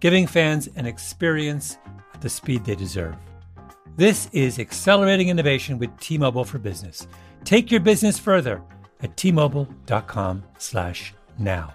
giving fans an experience at the speed they deserve. This is accelerating innovation with T-Mobile for Business. Take your business further at t-mobile.com/now.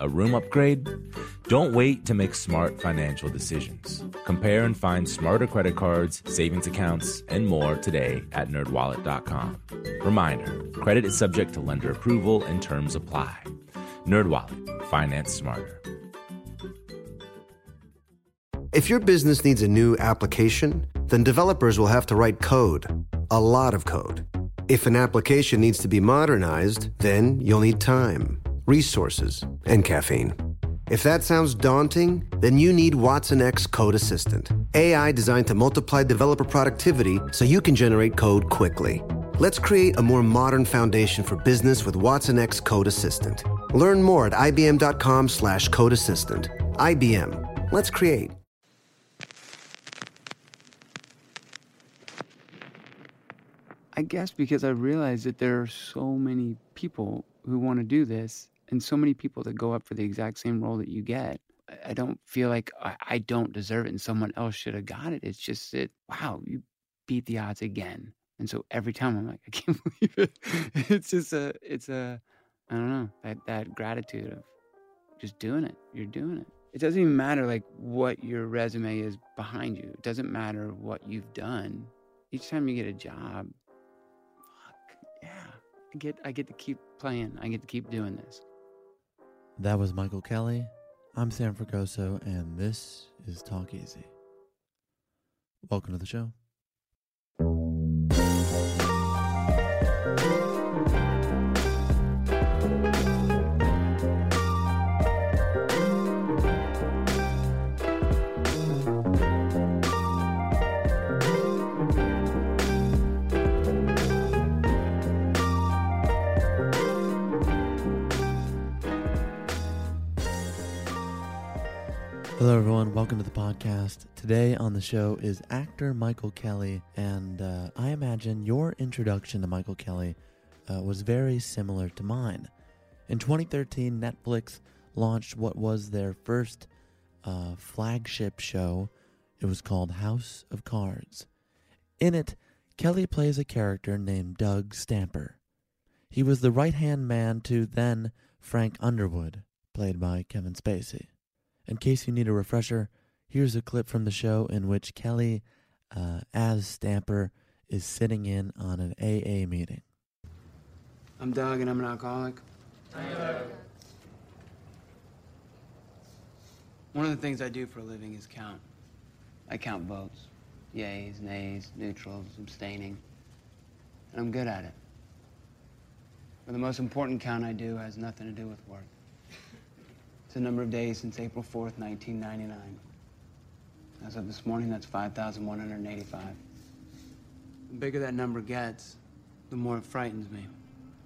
A room upgrade? Don't wait to make smart financial decisions. Compare and find smarter credit cards, savings accounts, and more today at nerdwallet.com. Reminder, credit is subject to lender approval and terms apply. NerdWallet, finance smarter. If your business needs a new application, then developers will have to write code, a lot of code. If an application needs to be modernized, then you'll need time, resources, and caffeine. If that sounds daunting, then you need watsonx Code Assistant, AI designed to multiply developer productivity so you can generate code quickly. Let's create a more modern foundation for business with watsonx Code Assistant. Learn more at ibm.com slash code assistant. IBM. Let's create. I guess because I realized that there are so many people who want to do this and so many people that go up for the exact same role that you get. I- don't feel like I, I don't deserve it and someone else should have got it. It's just that, wow, you beat the odds again. And so every time I'm like, I can't believe it. It's just a, it's a, I don't know, that, that gratitude of just doing it. You're doing it. It doesn't even matter like what your resume is behind you. It doesn't matter what you've done. Each time you get a job, fuck, yeah, I get, I get to keep playing. I get to keep doing this. That was Michael Kelly. I'm Sam Fragoso, and this is Talk Easy. Welcome to the show. Hello, everyone. Welcome to the podcast. Today on the show is actor Michael Kelly, and uh, I imagine your introduction to Michael Kelly uh, was very similar to mine. In 2013, Netflix launched what was their first uh, flagship show. It was called House of Cards. In it, Kelly plays a character named Doug Stamper. He was the right hand man to then Frank Underwood, played by Kevin Spacey. In case you need a refresher, here's a clip from the show in which Kelly, uh, as Stamper, is sitting in on an AA meeting. I'm Doug and I'm an alcoholic. One of the things I do for a living is count. I count votes. Yays, nays, neutrals, abstaining. And I'm good at it. But the most important count I do has nothing to do with work. It's the number of days since April 4th, 1999. As of this morning, that's 5,185. The bigger that number gets, the more it frightens me.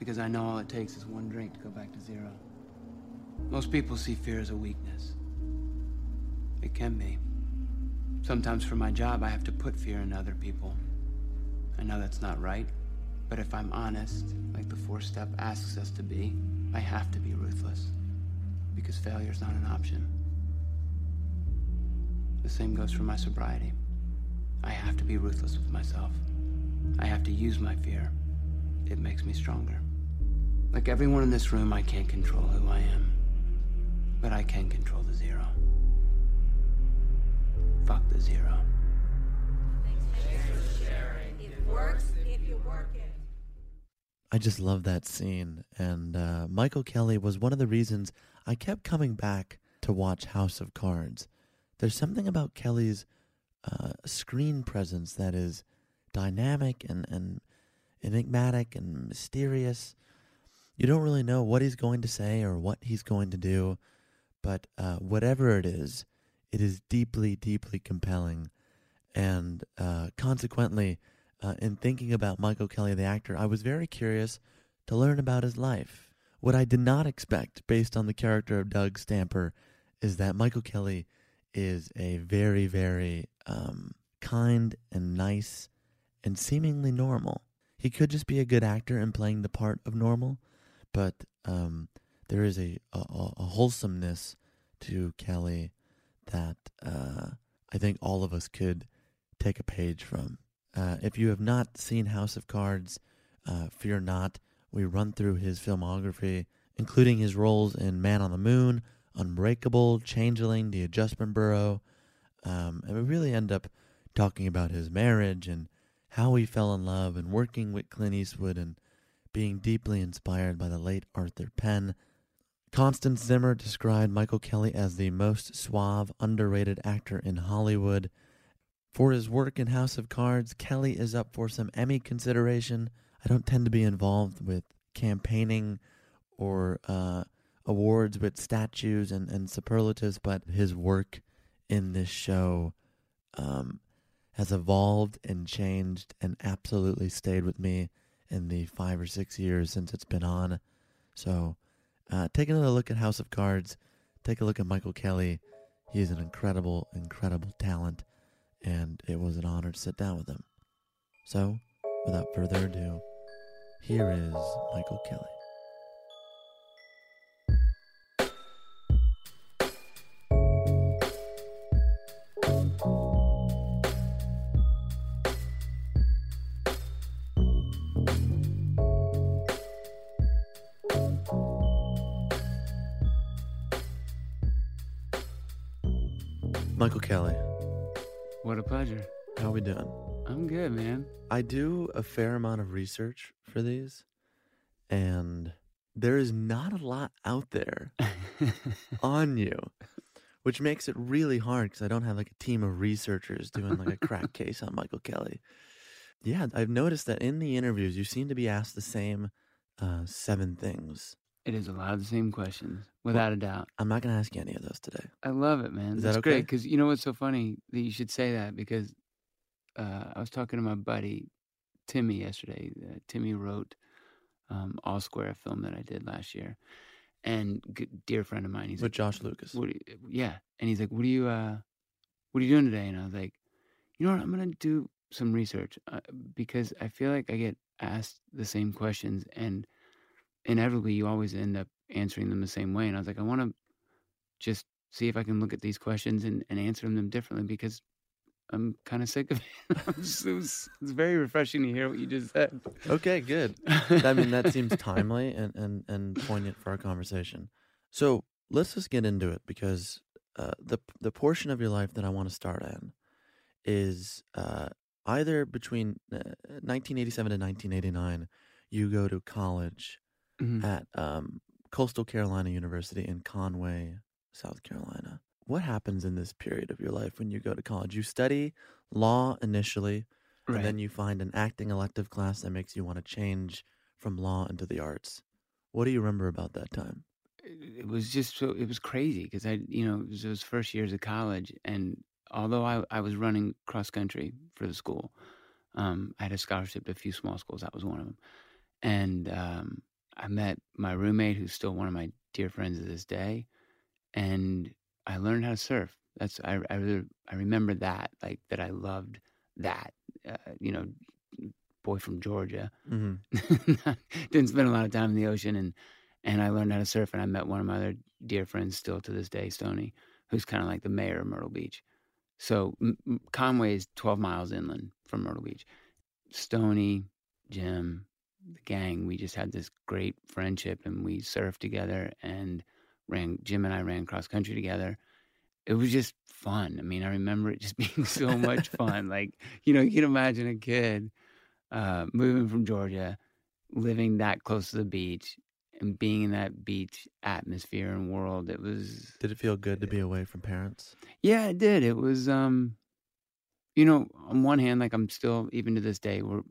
Because I know all it takes is one drink to go back to zero. Most people see fear as a weakness. It can be. Sometimes for my job, I have to put fear in other people. I know that's not right, but if I'm honest, like the Four step asks us to be, I have to be ruthless. Because failure's not an option. The same goes for my sobriety. I have to be ruthless with myself. I have to use my fear. It makes me stronger. Like everyone in this room, I can't control who I am. But I can control the zero. Fuck the zero. I just love that scene. And uh, Michael Kelly was one of the reasons I kept coming back to watch House of Cards. There's something about Kelly's uh, screen presence that is dynamic and, and enigmatic and mysterious. You don't really know what he's going to say or what he's going to do, but uh, whatever it is, it is deeply, deeply compelling. And uh, consequently, uh, in thinking about Michael Kelly, the actor, I was very curious to learn about his life. What I did not expect, based on the character of Doug Stamper, is that Michael Kelly is a very, very um, kind and nice and seemingly normal. He could just be a good actor in playing the part of normal, but um, there is a, a, a, wholesomeness to Kelly that uh, I think all of us could take a page from. Uh, if you have not seen House of Cards, uh, fear not. We run through his filmography, including his roles in Man on the Moon, Unbreakable, Changeling, The Adjustment Bureau. Um, and we really end up talking about his marriage and how he fell in love and working with Clint Eastwood and being deeply inspired by the late Arthur Penn. Constance Zimmer described Michael Kelly as the most suave, underrated actor in Hollywood. For his work in House of Cards, Kelly is up for some Emmy consideration. I don't tend to be involved with campaigning or uh, awards with statues and, and superlatives, but his work in this show um, has evolved and changed and absolutely stayed with me in the five or six years since it's been on. So, uh, take another look at House of Cards. Take a look at Michael Kelly. He is an incredible, incredible talent and it was an honor to sit down with him. So, without further ado, here is Michael Kelly. Michael Kelly. What a pleasure. How we doing? I'm good, man. I do a fair amount of research for these, and there is not a lot out there on you, which makes it really hard because I don't have like a team of researchers doing like a crack case on Michael Kelly. Yeah, I've noticed that in the interviews, you seem to be asked the same uh, seven things. It is a lot of the same questions, without a doubt. I'm not going to ask you any of those today. I love it, man. Is That's that great because you know what's so funny that you should say that because uh, I was talking to my buddy Timmy yesterday. Uh, Timmy wrote um, All Square, a film that I did last year, and g- dear friend of mine. He's With like, Josh Lucas. what you, yeah, and he's like, "What are you, uh, what are you doing today?" And I was like, "You know what? I'm gonna do some research uh, because I feel like I get asked the same questions, and inevitably you always end up answering them the same way." And I was like, "I want to just see if I can look at these questions and, and answer them differently because I'm kind of sick of it." It was, it's very refreshing to hear what you just said. Okay, good. I mean, that seems timely and, and, and poignant for our conversation. So let's just get into it because uh, the the portion of your life that I want to start in is uh, either between uh, 1987 to 1989. You go to college Mhm. at um, Coastal Carolina University in Conway, South Carolina. What happens in this period of your life when you go to college? You study law initially, Right. and then you find an acting elective class that makes you want to change from law into the arts. What do you remember about that time? it it was just so it was crazy because I you know it was those first years of college and although I I was running cross country for the school, um, I had a scholarship to a few small schools. That was one of them, and um, I met my roommate who's still one of my dear friends to this day, and I learned how to surf. That's I I really I remember that like that I loved that uh, you know boy from Georgia hmm didn't spend a lot of time in the ocean and and I learned how to surf and I met one of my other dear friends still to this day, Stony, who's kind of like the mayor of Myrtle Beach. So Conway is 12 miles inland from Myrtle Beach. Stony, Jim, the gang, we just had this great friendship and we surfed together and ran Jim and I ran cross country together. It was just fun. I mean, I remember it just being so much fun. Like, you know, you can imagine a kid uh, moving from Georgia living that close to the beach and being in that beach atmosphere and world. It was Did it feel good to be away from parents? yeah, it did. It was um you know, on one hand, like I'm still even to this day, we're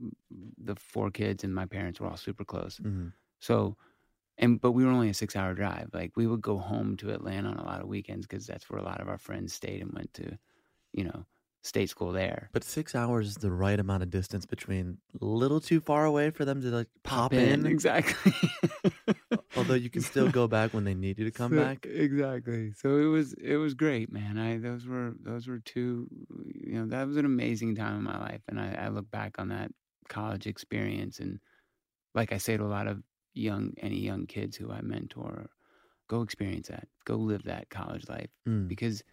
the four kids and my parents were all super close. hmm So, and but we were only a six hour drive. Like we would go home to Atlanta on a lot of weekends because that's where a lot of our friends stayed and went to, you know, state school there. But six hours is the right amount of distance between a little too far away for them to like pop, in. exactly. Although you can still go back when they need you to come So- back. Exactly. So it was it was great, man. I those were those were two you know, that was an amazing time in my life. And I, I look back on that college experience and like I say to a lot of young any young kids who I mentor, go experience that. Go live that college life. Mm. Because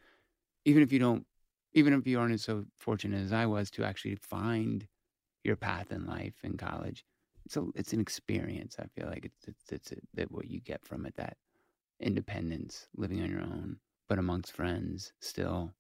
even if you don't even if you aren't so fortunate as I was to actually find your path in life in college, it's a it's an experience. I feel like it's it's it's it, that what you get from it that independence, living on your own, but amongst friends, still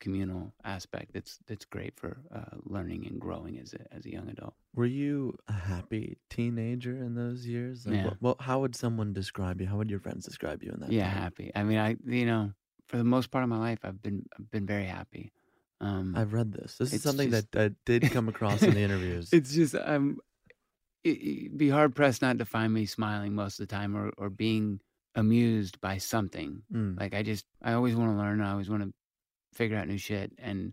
communal aspect. That's that's great for uh, learning and growing as a as a young adult. Were you a happy teenager in those years? Like, Yeah. what, what, how would someone describe you? How would your friends describe you in that? yeah, time? happy. I mean, I you know for the most part of my life, I've been I've been very happy. Um, I've read this. This is something just- that I did come across in the interviews. It's just I'm it, it'd be hard pressed not to find me smiling most of the time or or being amused by something. Mm. Like I just I always want to learn. I always want to figure out new shit. And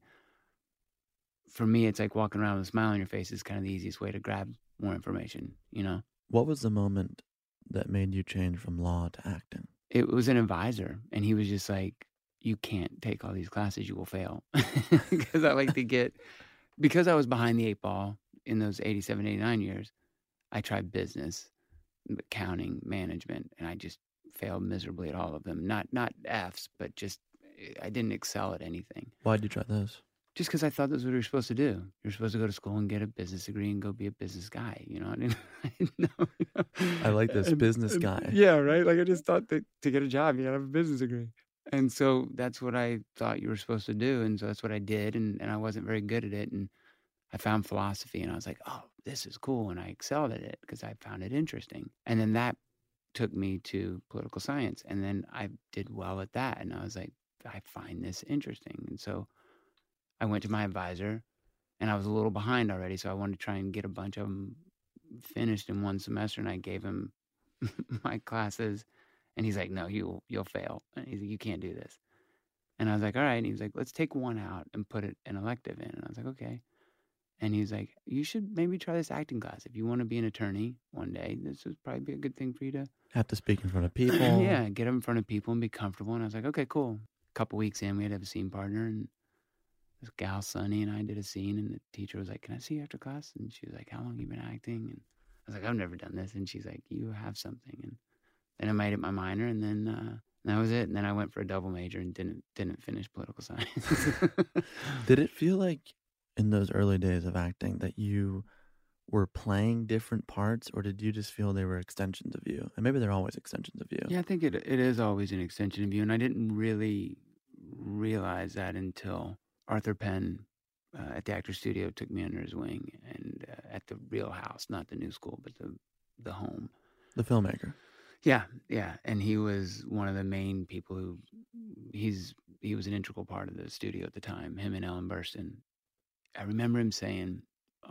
for me, it's like walking around with a smile on your face is kind of the easiest way to grab more information. You know, What was the moment that made you change from law to acting? It was an advisor, and he was just like, "You can't take all these classes; you will fail." Because I like to get because I was behind the eight ball in those 87, 89 years. I tried business, accounting, management, and I just failed miserably at all of them. Not not Fs, but just eh, I didn't excel at anything. Why'd you try those? Just because I thought that's what you're supposed to do. You're supposed to go to school and get a business degree and go be a business guy. You know, I didn't, I didn't know. I like this, business guy. Yeah, right. Like I just thought that to get a job, you gotta have a business degree. And so that's what I thought you were supposed to do. And so that's what I did. And, and I wasn't very good at it. And I found philosophy and I was like, oh, this is cool. And I excelled at it because I found it interesting. And then that took me to political science. And then I did well at that. And I was like, I find this interesting. And so I went to my advisor and I was a little behind already. So I wanted to try and get a bunch of them finished in one semester. And I gave him my classes. And he's like, no, you'll, you'll fail. And he's like, you can't do this. And I was like, all right. And he was like, let's take one out and put it an elective in. And I was like, okay. And he's like, you should maybe try this acting class. If you want to be an attorney one day, this would probably be a good thing for you to Have to speak in front of people. yeah, get up in front of people and be comfortable. And I was like, okay, cool. A couple weeks in, we had to have a scene partner, and this gal Sunny and I did a scene, and the teacher was like, "Can I see you after class?" And she was like, "How long you been acting?" And I was like, "I've never done this." And she's like, "You have something." And then I made it my minor, and then uh, that was it. And then I went for a double major and didn't didn't finish political science. Did it feel like in those early days of acting that you were playing different parts, or did you just feel they were extensions of you? And maybe they're always extensions of you. Yeah, I think it it is always an extension of you, and I didn't really realize that until Arthur Penn uh, at the Actor Studio took me under his wing, and uh, at the real house, not the new school, but the the home. The filmmaker. Yeah, yeah, and he was one of the main people who he's he was an integral part of the studio at the time. Him and Ellen Burstyn. I remember him saying,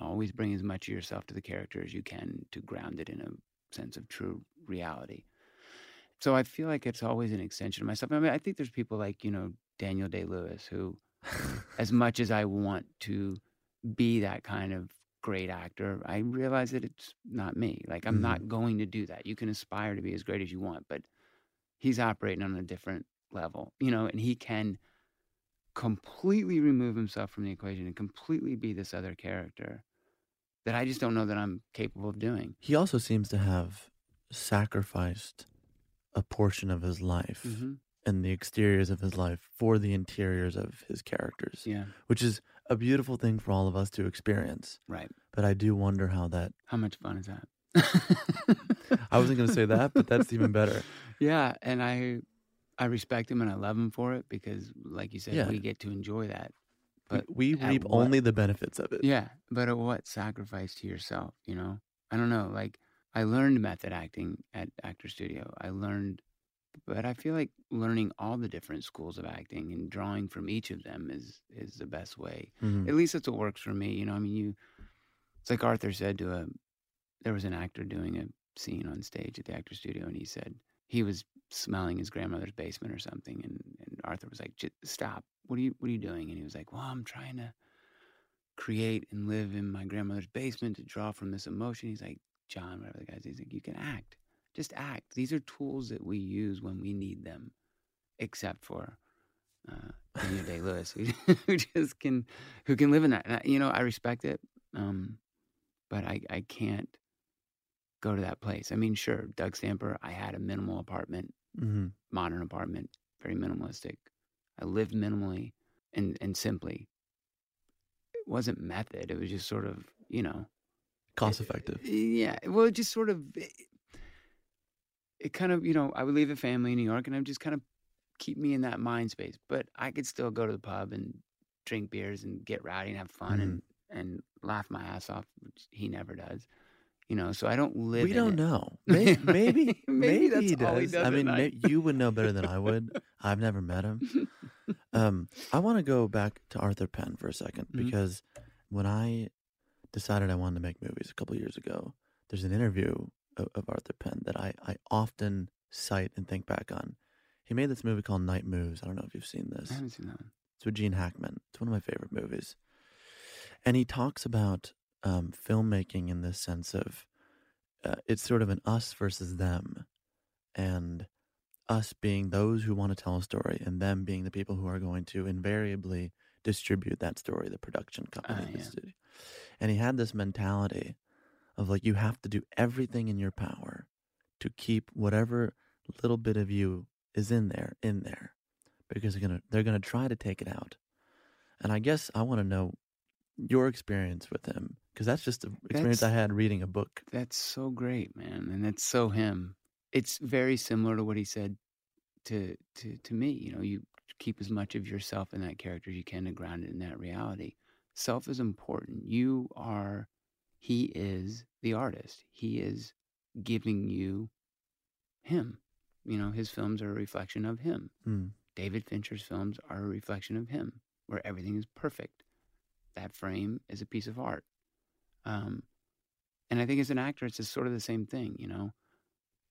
"Always bring as much of yourself to the character as you can to ground it in a sense of true reality." So I feel like it's always an extension of myself. I mean, I think there's people like you know Daniel Day Lewis who, as much as I want to be that kind of great actor, I realize that it's not me. Like I'm not going to do that. You can aspire to be as great as you want, but he's operating on a different level, you know, and he can completely remove himself from the equation and completely be this other character that I just don't know that I'm capable of doing. He also seems to have sacrificed a portion of his life Mm-hmm. And the exteriors of his life for the interiors of his characters, Yeah, which is a beautiful thing for all of us to experience. right. But I do wonder how that. How much fun is that? I wasn't going to say that, but that's even better. Yeah, and I I respect him and I love him for it because like you said, Yeah. we get to enjoy that. But we at reap what- only the benefits of it. Yeah, but at what sacrifice to yourself, you know? I don't know. Like I learned method acting at Actor Studio. I learned, but I feel like learning all the different schools of acting and drawing from each of them is is the best way. Mhm. At least that's what works for me. You know, I mean, you. It's like Arthur said to a. There was an actor doing a scene on stage at the Actor Studio, and he said he was smelling his grandmother's basement or something, and, and Arthur was like, "J- "Stop! What are you What are you doing?" And he was like, "Well, I'm trying to." create and live in my grandmother's basement to draw from this emotion. He's like, John, whatever the guy's, he's like, you can act. Just act. These are tools that we use when we need them, except for uh, Daniel Day Lewis, who, who just can, who can live in that. And I, you know, I respect it, um, but I, I can't go to that place. I mean, sure, Doug Stamper, I had a minimal apartment, Mhm. modern apartment, very minimalistic. I lived minimally and, and simply. It wasn't method. It was just sort of, you know, Cost effective. yeah. Well, it just sort of, it, kind of, you know, I would leave the family in New York and I would just kind of keep me in that mind space. But I could still go to the pub and drink beers and get rowdy and have fun and, and laugh my ass off, which he never does. You know, so I don't live. We don't it. know. Maybe, maybe, Maybe maybe that's he all he does. does I mean, may- you would know better than I would. I've never met him. Um, I want to go back to Arthur Penn for a 2nd Mhm. because when I decided I wanted to make movies a couple years ago, there's an interview of, of Arthur Penn that I, I often cite and think back on. He made this movie called Night Moves. I don't know if you've seen this. I haven't seen that one. It's with Gene Hackman. It's one of my favorite movies. And he talks about um, filmmaking in this sense of uh, it's sort of an us versus them, and us being those who want to tell a story, and them being the people who are going to invariably distribute that story, the production company, Ah, the yeah. studio. And he had this mentality of like, you have to do everything in your power to keep whatever little bit of you is in there, in there because they're gonna they're gonna try to take it out. And I guess I want to know your experience with him because that's just the experience That's- I had reading a book. That's so great, man, and that's so him. It's very similar to what he said to to to me. You know, you keep as much of yourself in that character as you can and ground it in that reality. Self is important. You are. He is the artist. He is giving you him. You know, his films are a reflection of him. Mm. David Fincher's films are a reflection of him, where everything is perfect. That frame is a piece of art. Um, and I think as an actor, it's just sort of the same thing, you know?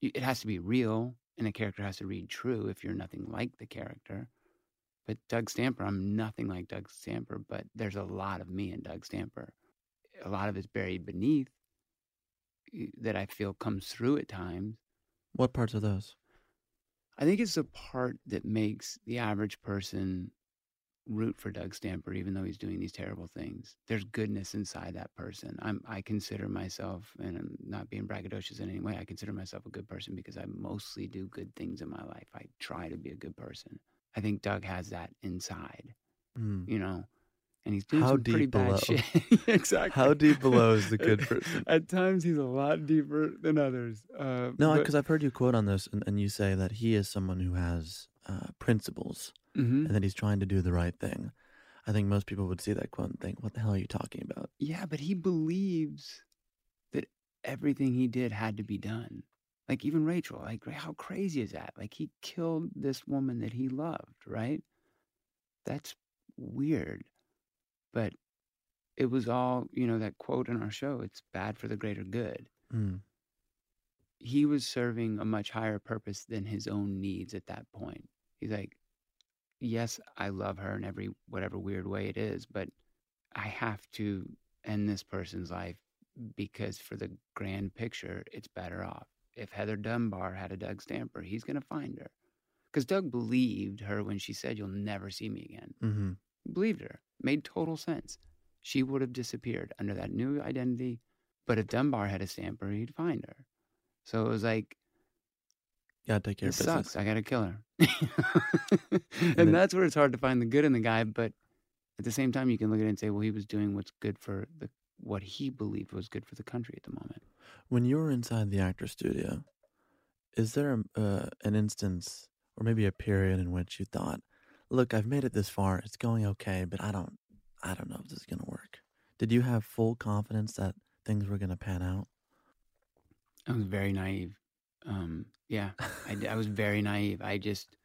It has to be real, and the character has to read true if you're nothing like the character. But Doug Stamper, I'm nothing like Doug Stamper, but there's a lot of me in Doug Stamper. A lot of it's buried beneath that I feel comes through at times. What parts are those? I think it's the part that makes the average person root for Doug Stamper, even though he's doing these terrible things. There's goodness inside that person. I'm, I consider myself, and I'm not being braggadocious in any way, I consider myself a good person because I mostly do good things in my life. I try to be a good person. I think Doug has that inside, Mm. you know, and he's doing How some pretty deep bad below? shit. exactly. How deep below is the good person? At times, he's a lot deeper than others. Uh, No, because I've heard you quote on this, and, and you say that he is someone who has uh, principles Mhm. and that he's trying to do the right thing. I think most people would see that quote and think, "What the hell are you talking about?" Yeah, but he believes that everything he did had to be done. Like even Rachel, like how crazy is that? Like he killed this woman that he loved, right? That's weird. But it was all, you know, that quote in our show, it's bad for the greater good. Mm. He was serving a much higher purpose than his own needs at that point. He's like, yes, I love her in every whatever weird way it is, but I have to end this person's life because for the grand picture, it's better off. If Heather Dunbar had a Doug Stamper, he's going to find her. Because Doug believed her when she said, You'll never see me again. hmm He believed her. Made total sense. She would have disappeared under that new identity. But if Dunbar had a Stamper, he'd find her. So it was like, Gotta take care business. sucks. I got to kill her. and then- that's where it's hard to find the good in the guy. But at the same time, you can look at it and say, well, he was doing what's good for the what he believed was good for the country at the moment. When you were inside the actor studio, is there a, uh, an instance or maybe a period in which you thought, "Look, I've made it this far. It's going okay, but I don't, I don't know if this is going to work." Did you have full confidence that things were going to pan out? I was very naive. Um, yeah, I, I was very naive. I just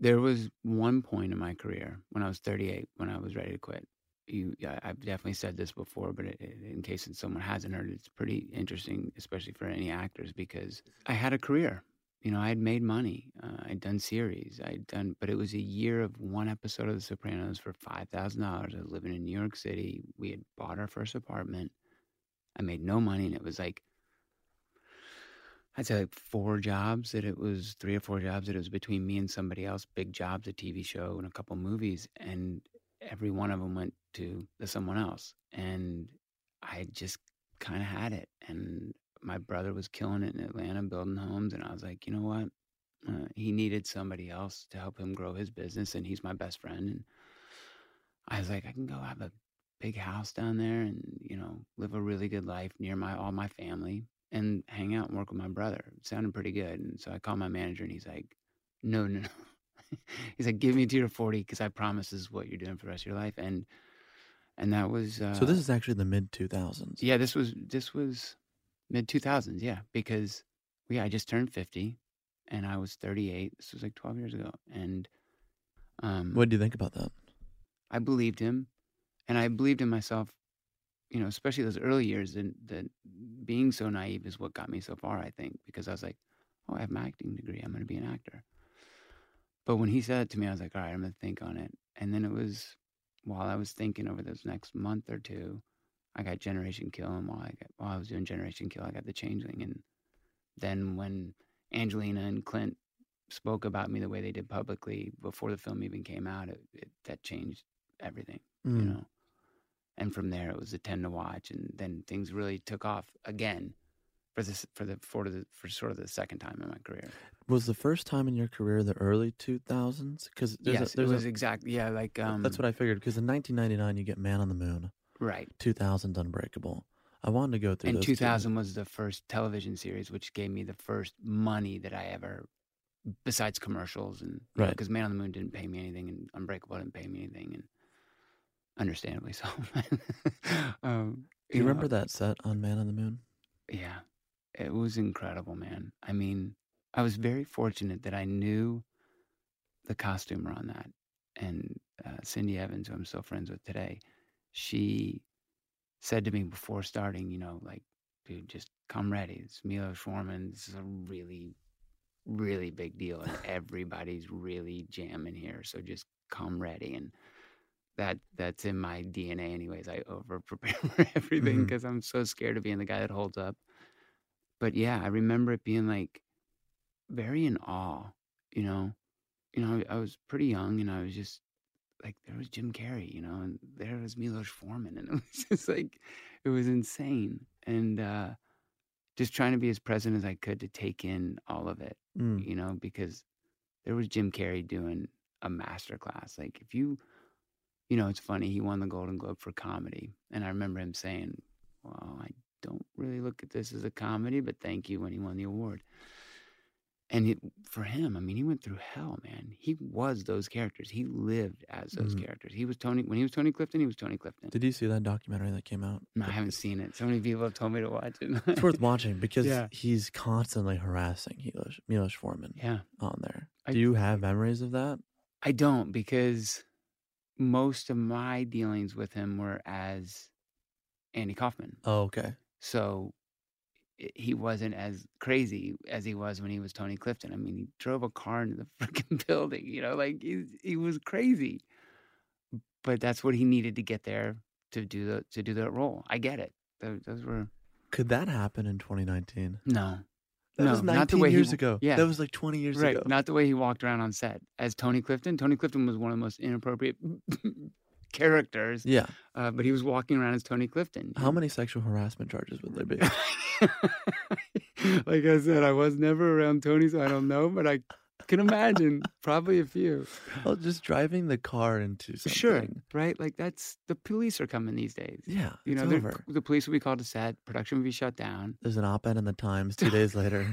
there was one point in my career when I was 38 when I was ready to quit. You, I've definitely said this before, but it, in case someone hasn't heard, it, it's pretty interesting, especially for any actors, because I had a career. You know, I had made money. Uh, I'd done series. I'd done, but it was a year of one episode of The Sopranos for five thousand dollars. I was living in New York City. We had bought our first apartment. I made no money, and it was like I'd say like four jobs that it was three or four jobs that it was between me and somebody else, big jobs, a TV show and a couple movies. And every one of them went to the someone else. And I just kind of had it. And my brother was killing it in Atlanta, building homes. And I was like, you know what? Uh, he needed somebody else to help him grow his business. And he's my best friend. And I was like, I can go have a big house down there and, you know, live a really good life near my all my family and hang out and work with my brother. It sounded pretty good. And so I called my manager and he's like, no, no, no. he's like, give me to your 40 because I promise this is what you're doing for the rest of your life. And, and that was, uh, so this is actually the mid 2000s. yeah, this was, this was mid 2000s. Yeah. Because yeah, I just turned 50 and I was 38. This was like 12 years ago. And, um, What do you think about that? I believed him, and I believed in myself. You know, especially those early years, and that being so naive is what got me so far. I think because I was like, "Oh, I have my acting degree. I'm going to be an actor." But when he said it to me, I was like, "All right, I'm going to think on it." And then it was while I was thinking over those next month or two, I got Generation Kill, and while I got, while I was doing Generation Kill, I got The Changeling, and then when Angelina and Clint spoke about me the way they did publicly before the film even came out, it, it that changed everything, you Mm. know. And from there, it was a ten to watch, and then things really took off again for this for the for the for sort of the second time in my career. Was the first time in your career the early 2000s? Because there's yes, a, there's it was a, exactly yeah, like um, that's what I figured. Because in 1999 you get Man on the Moon, right. 2000's Unbreakable. I wanted to go through. And those two. 2000 was the first television series, which gave me the first money that I ever, besides commercials and Right. because Man on the Moon didn't pay me anything, and Unbreakable didn't pay me anything, and understandably so. um, Do you know, remember that set on Man on the Moon? Yeah, it was incredible, man. I mean, I was very fortunate that I knew the costumer on that, and uh, Cindy Evans, who I'm still friends with today, she said to me before starting, you know, like, dude, just come ready. It's Milos Forman. This is a really, really big deal, and everybody's really jamming here. So just come ready. And that that's in my DNA, anyways. I over prepare for everything mm-hmm. because I'm so scared of being the guy that holds up. But yeah, I remember it being like very in awe. You know, you know, I was pretty young, and I was just like, there was Jim Carrey, you know, and there was Milos Forman, and it was just like, it was insane, and uh, just trying to be as present as I could to take in all of it, Mm. you know, because there was Jim Carrey doing a master class. Like, if you, you know, it's funny, he won the Golden Globe for comedy, and I remember him saying, "Well, I don't really look at this as a comedy, but thank you," when he won the award. And it, for him, I mean, he went through hell, man. He was those characters. He lived as those Mhm. characters. He was Tony when he was Tony Clifton. He was Tony Clifton. Did you see that documentary that came out? no, I haven't seen it. So many people have told me to watch it. It's worth watching because Yeah. he's constantly harassing Milos, Milos Forman yeah, on there. I- Do you have memories of that? I don't because most of my dealings with him were as Andy Kaufman. Oh, okay. So he wasn't as crazy as he was when he was Tony Clifton. I mean, he drove a car into the freaking building, you know, like he, he was crazy. But that's what he needed to get there to do the to do that role. I get it. Those, those were Could that happen in 2019? no, That no, was 19 not the way years he, ago. Yeah, That was like 20 years right. ago. Not the way he walked around on set as Tony Clifton. Tony Clifton was one of the most inappropriate characters, yeah. uh, but he was walking around as Tony Clifton. How many sexual harassment charges would there be? like I said, I was never around Tony, so I don't know, but I can imagine probably a few. oh, just driving the car into something. Sure, right? Like that's the police are coming these days. Yeah. You know, the police will be called to set, production will be shut down. There's an op-ed in the Times two days later.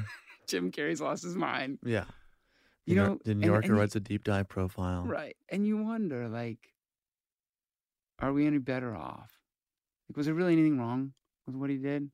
Jim Carrey's lost his mind. Yeah. You New- know, the New Yorker and you- writes a deep dive profile. Right. And you wonder, like, are we any better off? Like, was there really anything wrong with what he did?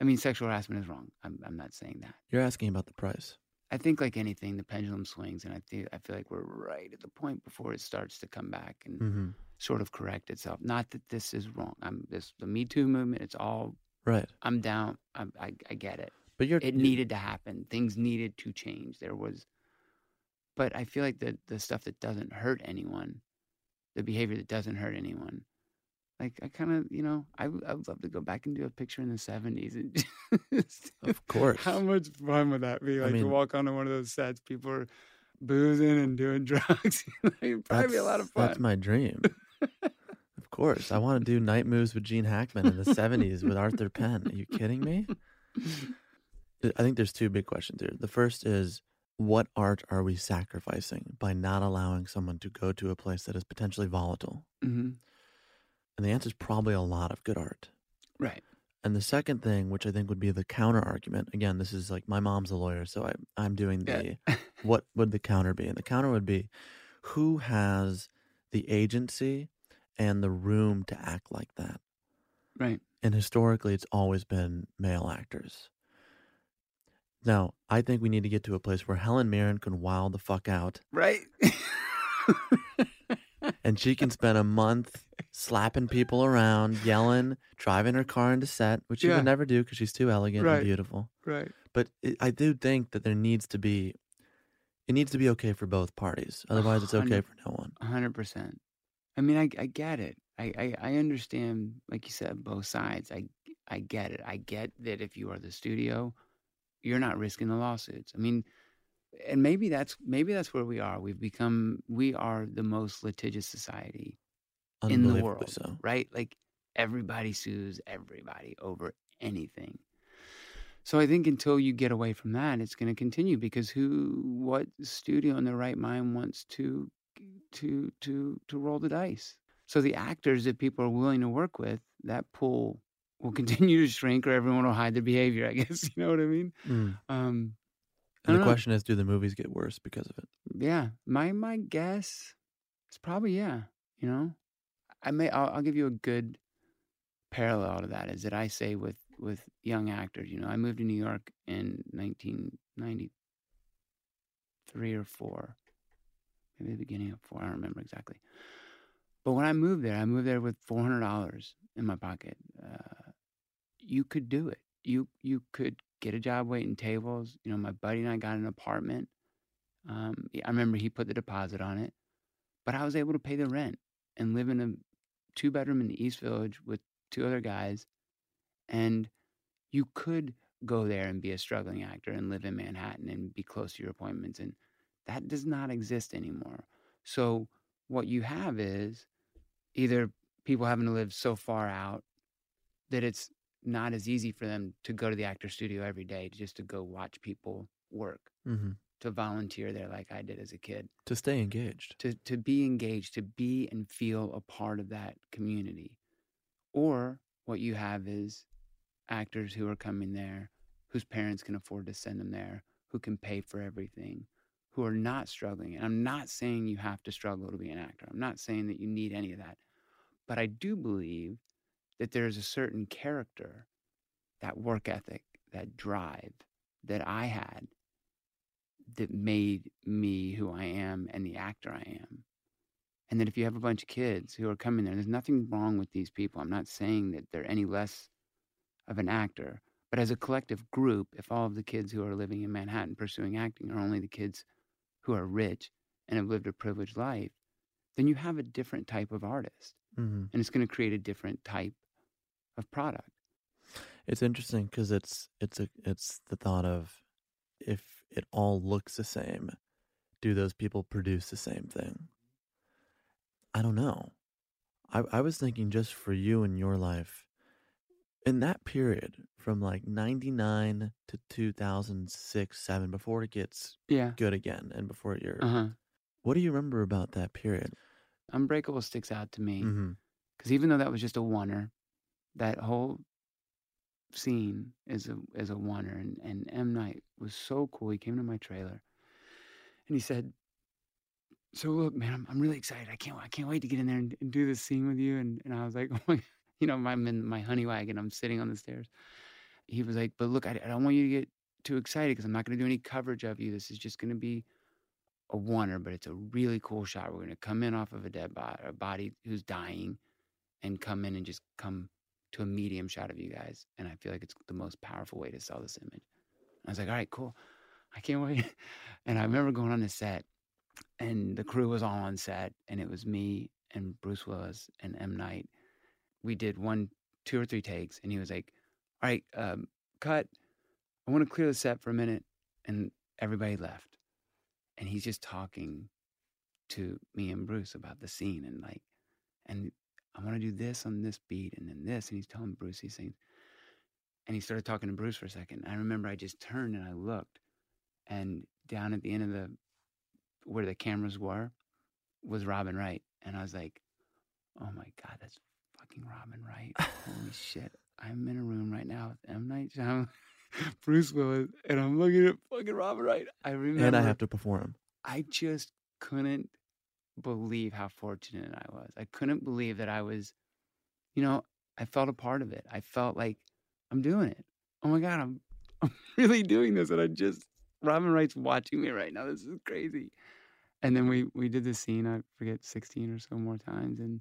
I mean, sexual harassment is wrong. I'm I'm not saying that. You're asking about the price. I think like anything, the pendulum swings, and I feel I feel like we're right at the point before it starts to come back and Mm-hmm. sort of correct itself. Not that this is wrong. I'm this the Me Too movement. It's all Right. I'm down. I'm, I I get it. But you're It needed to happen. Things needed to change. There was, but I feel like the the stuff that doesn't hurt anyone, the behavior that doesn't hurt anyone. Like I kind of, you know, I I would love to go back and do a picture in the '70s. Of course. How much fun would that be? I Like to walk onto one of those sets, people are boozing and doing drugs. It'd probably be a lot of fun. That's my dream. of course. I want to do night moves with Gene Hackman in the 70s with Arthur Penn. Are you kidding me? I think there's two big questions here. The first is what art are we sacrificing by not allowing someone to go to a place that is potentially volatile? hmm And the answer is probably a lot of good art. Right. And the second thing, which I think would be the counter argument, again, this is like my mom's a lawyer, so I, I'm doing the Yeah. what would the counter be? And the counter would be who has the agency and the room to act like that? right. And historically, it's always been male actors. Now, I think we need to get to a place where Helen Mirren can wow the fuck out Right. and she can spend a month slapping people around, yelling, driving her car into set, which she Yeah. would never do because she's too elegant Right. and beautiful. right. But it, I do think that there needs to be, it needs to be okay for both parties. Otherwise, it's okay hundred- for no one. A hundred percent. I mean, I, I get it. I, I, I understand, like you said, both sides. I, I get it. I get that if you are the studio, you're not risking the lawsuits. I mean, and maybe that's maybe that's where we are. We've become we are the most litigious society in the world, so. right? Like everybody sues everybody over anything. So I think until you get away from that, it's going to continue because who, what studio in their right mind wants to, to, to, to roll the dice? So the actors that people are willing to work with, that pool will continue to shrink, or everyone will hide their behavior. I guess you know what I mean. Mm. Um, I And the don't know. question is, do the movies get worse because of it? yeah, my my guess is probably yeah. You know, I may I'll, I'll give you a good parallel to that. Is that I say with with young actors. You know, I moved to New York in 1993 or four, maybe the beginning of four. I don't remember exactly. But when I moved there, I moved there with four hundred dollars in my pocket. Uh, you could do it. You you could get a job waiting tables. You know, my buddy and I got an apartment. Um, I remember he put the deposit on it, but I was able to pay the rent and live in a two bedroom in the East Village with two other guys. And you could go there and be a struggling actor and live in Manhattan and be close to your appointments. And that does not exist anymore. So what you have is either people having to live so far out that it's not as easy for them to go to the actor studio every day just to go watch people work hmm to volunteer there like I did as a kid, To stay engaged. to to be engaged, to be and feel a part of that community. Or what you have is actors who are coming there whose parents can afford to send them there, who can pay for everything, who are not struggling. And I'm not saying you have to struggle to be an actor. I'm not saying that you need any of that. But I do believe that there's a certain character, that work ethic, that drive that I had that made me who I am and the actor I am. And that if you have a bunch of kids who are coming there, there's nothing wrong with these people. I'm not saying that they're any less of an actor. But as a collective group, if all of the kids who are living in Manhattan pursuing acting are only the kids who are rich and have lived a privileged life, then you have a different type of artist. Hmm And it's going to create a different type of product. It's interesting because it's it's a it's the thought of if it all looks the same, do those people produce the same thing? I don't know. I I was thinking just for you and your life, in that period from like ninety nine to two thousand six seven before it gets Yeah. good again and before you're Uh huh. what do you remember about that period? Unbreakable sticks out to me. Mm-hmm. because even though that was just a oneer, that whole scene is a is a oneer, and and M Night was so cool. He came to my trailer, and he said, "So look, man, I'm, I'm really excited. I can't I can't wait to get in there and, and do this scene with you." And and I was like, "Oh my," you know, I'm in my honey wagon. I'm sitting on the stairs, he was like, "But look, I, I don't want you to get too excited because I'm not going to do any coverage of you. This is just going to be a oneer, but it's a really cool shot. We're going to come in off of a dead body, a body who's dying, and come in and just come to a medium shot of you guys. And I feel like it's the most powerful way to sell this image. I was like, all right, cool. I can't wait. And I remember going on the set, and the crew was all on set, and it was me and Bruce Willis and M Night. We did one, two or three takes, and he was like, "All right, um, cut. I want to clear the set for a minute," and everybody left, and he's just talking to me and Bruce about the scene and like, and I want to do this on this beat and then this, and he's telling Bruce these things, and he started talking to Bruce for a second. I remember I just turned and I looked, and down at the end of the where the cameras were was Robin Wright. And I was like, oh my God, that's fucking Robin Wright. Holy shit. I'm in a room right now with M. Night Shyamalan, Bruce Willis, and I'm looking at fucking Robin Wright. I remember. And I have to perform. I just couldn't believe how fortunate I was. I couldn't believe that I was, you know, I felt a part of it. I felt like I'm doing it. Oh my God, I'm, I'm really doing this. And I just, Robin Wright's watching me right now. This is crazy. And then we we did the scene. I forget sixteen or so more times. And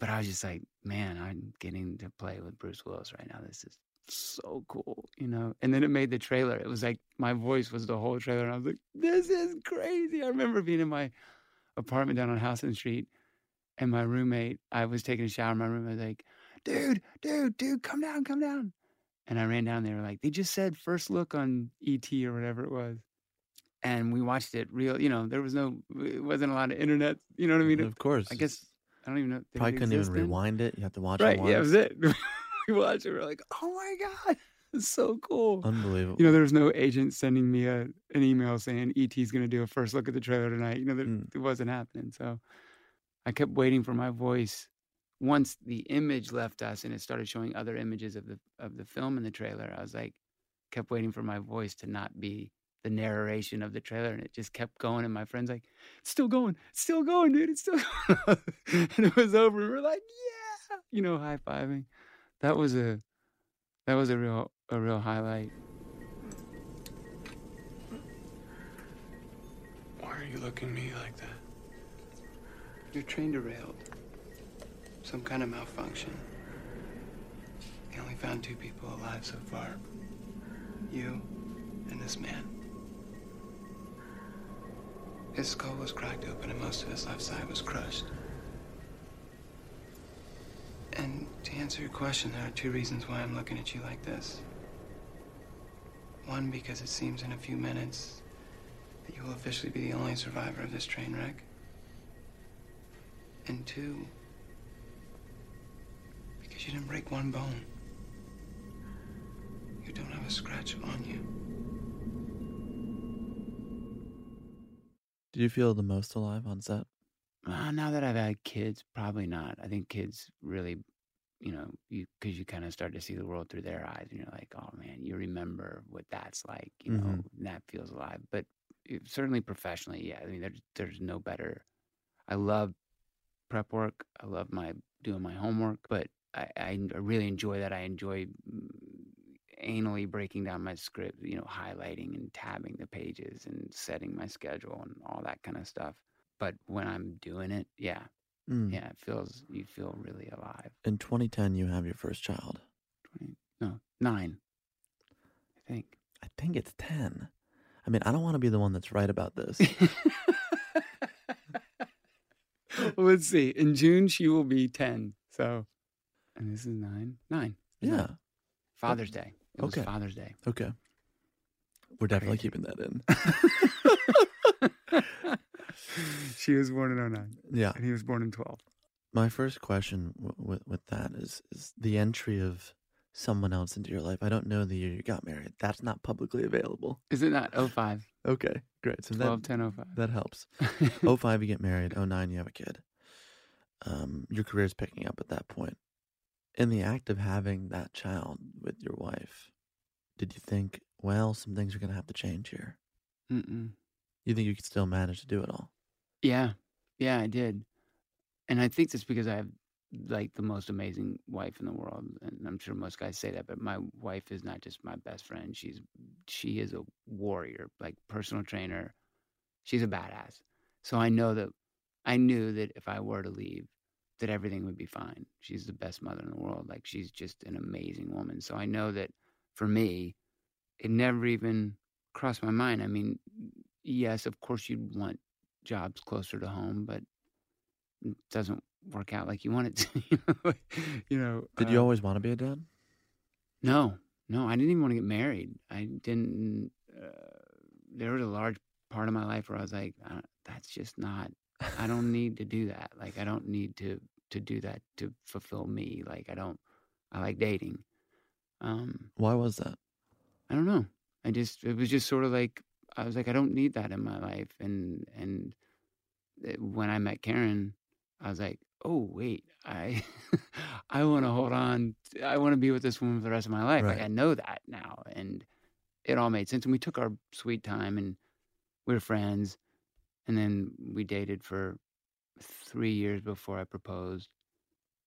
but I was just like, man, I'm getting to play with Bruce Willis right now. This is so cool, you know. And then it made the trailer. It was like my voice was the whole trailer, and I was like, this is crazy. I remember being in my apartment down on Houston Street, and my roommate. I was taking a shower in my room. I was like, dude, dude, dude, come down, come down. And I ran down there, like, they just said first look on ET or whatever it was and we watched it real. You know, there was no, it wasn't a lot of internet. You know what I mean? Of course. I guess I don't even know. Probably couldn't even then? rewind it. You have to watch Right. it once. Yeah, that was it. we watched it. We are like, oh my god, it's so cool. Unbelievable. You know, there was no agent sending me a, an email saying ET's going to do a first look at the trailer tonight. You know, that Mm. it wasn't happening. So I kept waiting for my voice. Once the image left us and it started showing other images of the of the film in the trailer, I was like, kept waiting for my voice to not be the narration of the trailer, and it just kept going. And my friend's like, "It's still going, it's still going, dude, it's still." Going. and it was over. and we're like, "Yeah," you know, high fiving. That was a that was a real a real highlight. Why are you looking at me like that? Your train derailed. Some kind of malfunction. They only found two people alive so far. You and this man. His skull was cracked open and most of his left side was crushed. And to answer your question, there are two reasons why I'm looking at you like this. One, because it seems in a few minutes that you will officially be the only survivor of this train wreck. And two, because you didn't break one bone. You don't have a scratch on you. Did you feel the most alive on set? Uh, now that I've had kids, probably not. I think kids really, you know, you because you kind of start to see the world through their eyes, and you're like, oh man, you remember what that's like, you know, Mhm. and that feels alive. But it- certainly professionally, yeah. I mean, there's there's no better. I love prep work. I love my doing my homework, but I, I really enjoy that. I enjoy mm, anally breaking down my script, you know, highlighting and tabbing the pages and setting my schedule and all that kind of stuff. But when I'm doing it, yeah, Mm. yeah, it feels you feel really alive. In 2010, you have your first child. Twenty, no, nine, I think. I think it's 10. I mean, I don't want to be the one that's right about this. well, let's see. In June, she will be ten. So, and this is nine. Nine. Yeah. nine. Father's Day. It was Okay. Father's Day. Okay. We're definitely Crazy. keeping that in. she was born in 09, yeah. and he was born in 12. My first question w- with with that is is the entry of someone else into your life. I don't know the year you got married. That's not publicly available. Is it not 05? Okay, great. So 12, that 10, 05. that helps. 05 you get married. 09 you have a kid. Um, your career is picking up at that point. In the act of having that child with your wife, did you think, well, some things are going to have to change here? Mm-mm. You think you could still manage to do it all? Yeah, yeah, I did, and I think that's because I have like the most amazing wife in the world, and I'm sure most guys say that. But my wife is not just my best friend; she's she is a warrior, like personal trainer. She's a badass. So I know that I knew that if I were to leave, that everything would be fine. She's the best mother in the world. Like she's just an amazing woman. So I know that for me, it never even crossed my mind. I mean, yes, of course you'd want jobs closer to home, but it doesn't work out like you want it to. you know, Did you uh, always want to be a dad? No, no, I didn't even want to get married. I didn't. Uh, there was a large part of my life where I was like, uh, that's just not. I don't need to do that. Like, I don't need to to do that to fulfill me. Like, I don't. I like dating. Um, Why was that? I don't know. I just it was just sort of like I was like I don't need that in my life. And and when I met Karen, I was like, oh wait, I I want to hold on. I want to be with this woman for the rest of my life. Like I know that now, and it all made sense. And we took our sweet time, and we were friends. And then we dated for three years before I proposed,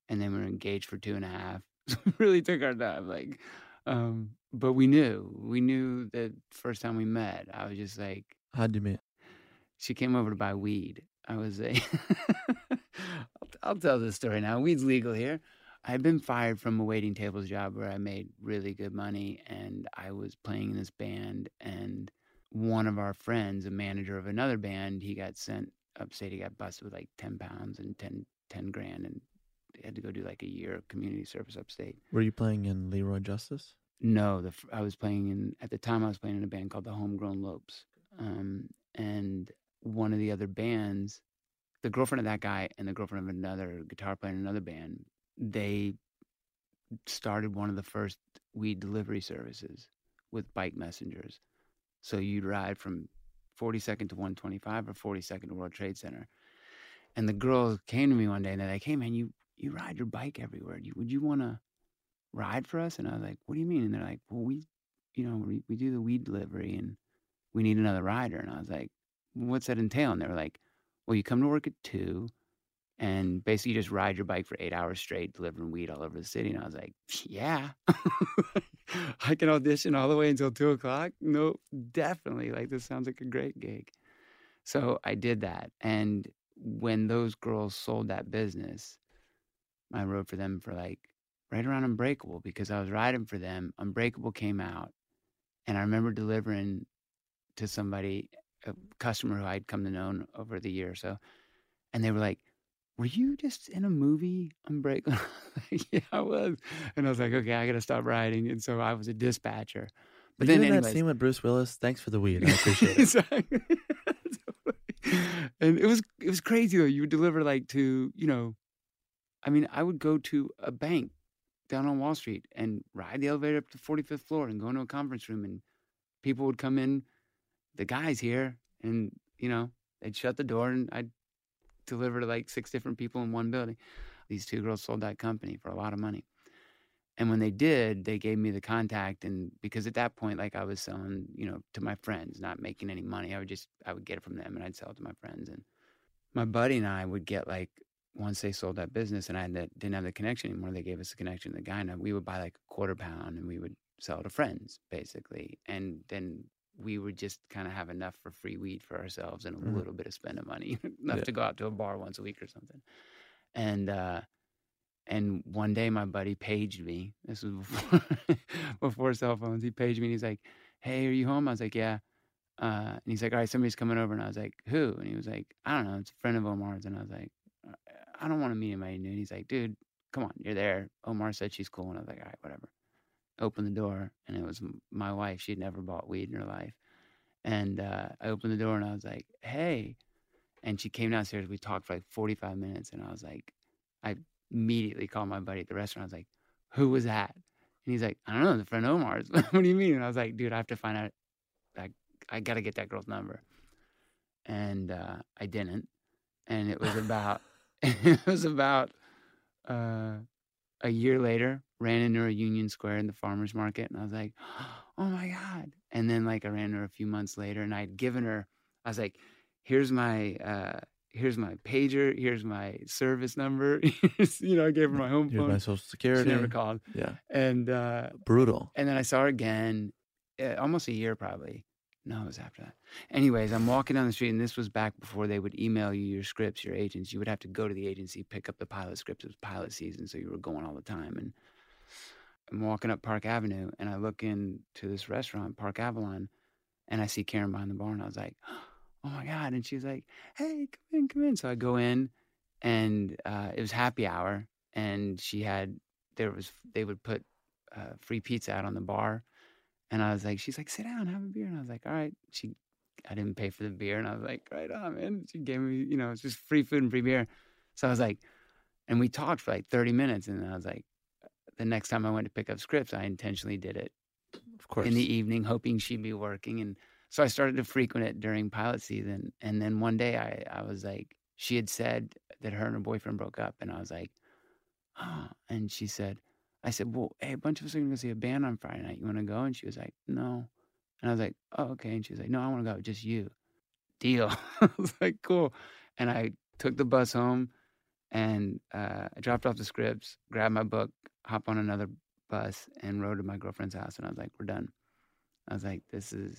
and then we were engaged for two and a half. So we really took our time, like. Um, but we knew, we knew the first time we met, I was just like, How'd you meet? she came over to buy weed. I was a, I'll, I'll tell this story now. Weed's legal here. I had been fired from a waiting tables job where I made really good money, and I was playing in this band. And one of our friends, a manager of another band, he got sent upstate. He got busted with like ten pounds and 10, 10 grand, and had to go do like a year of community service upstate. Were you playing in Leroy Justice? No, the I was playing in at the time I was playing in a band called the Homegrown Lopes, um, and one of the other bands, the girlfriend of that guy and the girlfriend of another guitar player in another band, they started one of the first weed delivery services with bike messengers. So you'd ride from 42nd to 125 or 42nd to World Trade Center, and the girls came to me one day and they're like, "Hey man, you you ride your bike everywhere. Would you want to?" Ride for us? And I was like, what do you mean? And they're like, well, we, you know, we, we do the weed delivery and we need another rider. And I was like, what's that entail? And they were like, well, you come to work at two and basically you just ride your bike for eight hours straight, delivering weed all over the city. And I was like, yeah, I can audition all the way until two o'clock. No, definitely. Like, this sounds like a great gig. So I did that. And when those girls sold that business, I rode for them for like right around Unbreakable because I was riding for them. Unbreakable came out, and I remember delivering to somebody, a customer who I'd come to know over the year or so, and they were like, "Were you just in a movie, Unbreakable?" yeah, I was, and I was like, "Okay, I got to stop riding," and so I was a dispatcher. But Were then, you in that scene with Bruce Willis? Thanks for the weed. I appreciate it. And it was it was crazy though. You would deliver like to you know, I mean, I would go to a bank down on Wall Street and ride the elevator up to 45th floor and go into a conference room and people would come in, the guys here, and you know they'd shut the door and I'd deliver to like six different people in one building. These two girls sold that company for a lot of money. And when they did, they gave me the contact and because at that point like I was selling, you know, to my friends, not making any money. I would just I would get it from them and I'd sell it to my friends and my buddy and I would get like once they sold that business and I had that, didn't have the connection anymore, they gave us the connection to the guy and we would buy like a quarter pound and we would sell to friends basically. And then we would just kind of have enough for free weed for ourselves and a Mhm. little bit of spending money, enough Yeah. to go out to a bar once a week or something. And uh and one day my buddy paged me. This was before before cell phones. He paged me and he's like, Hey, are you home? I was like, Yeah. Uh, and he's like, All right, somebody's coming over. And I was like, Who? And he was like, I don't know. It's a friend of Omar's. And I was like, "Uh, I don't want to meet anybody new. And he's like, Dude, come on, you're there. Omar said she's cool. And I was like, All right, whatever. Opened the door and it was my wife. She'd never bought weed in her life. And uh, I opened the door and I was like, Hey. And she came downstairs. We talked for like 45 minutes. And I was like, I immediately called my buddy at the restaurant. I was like, who was that? And he's like, I don't know, the friend Omar's. what do you mean? And I was like, dude, I have to find out. I, I got to get that girl's number. And uh, I didn't. And it was about, it was about uh, a year later, ran into a Union Square in the farmer's market. And I was like, oh my God. And then like I ran into her a few months later and I'd given her, I was like, here's my, uh, here's my pager, here's my service number. you know, I gave her my home Here's phone. my social she security. never called. Yeah. And uh, Brutal. and then I saw her again, uh, almost a year probably. No, it was after that. Anyways, I'm walking down the street, and this was back before they would email you your scripts, your agents. You would have to go to the agency, pick up the pilot scripts. It was pilot season, so you were going all the time. And I'm walking up Park Avenue, and I look into this restaurant, Park Avalon, and I see Karen behind the bar, and I was like, "Oh my god!" And she's like, "Hey, come in, come in." So I go in, and uh, it was happy hour, and she had there was they would put uh, free pizza out on the bar. And I was like, she's like, sit down, have a beer. And I was like, all right. She, I didn't pay for the beer. And I was like, right on, man. She gave me, you know, it's just free food and free beer. So I was like, and we talked for like 30 minutes. And I was like, the next time I went to pick up scripts, I intentionally did it Of course. in the evening, hoping she'd be working. And so I started to frequent it during pilot season. And then one day I, I was like, she had said that her and her boyfriend broke up. And I was like, oh. And she said, I said, well, hey, a bunch of us are going to go see a band on Friday night. You want to go? And she was like, no. And I was like, oh, okay. And she was like, no, I want to go, just you. Deal. I was like, cool. And I took the bus home and uh, I dropped off the scripts, grabbed my book, hop on another bus, and rode to my girlfriend's house. And I was like, we're done. I was like, this is,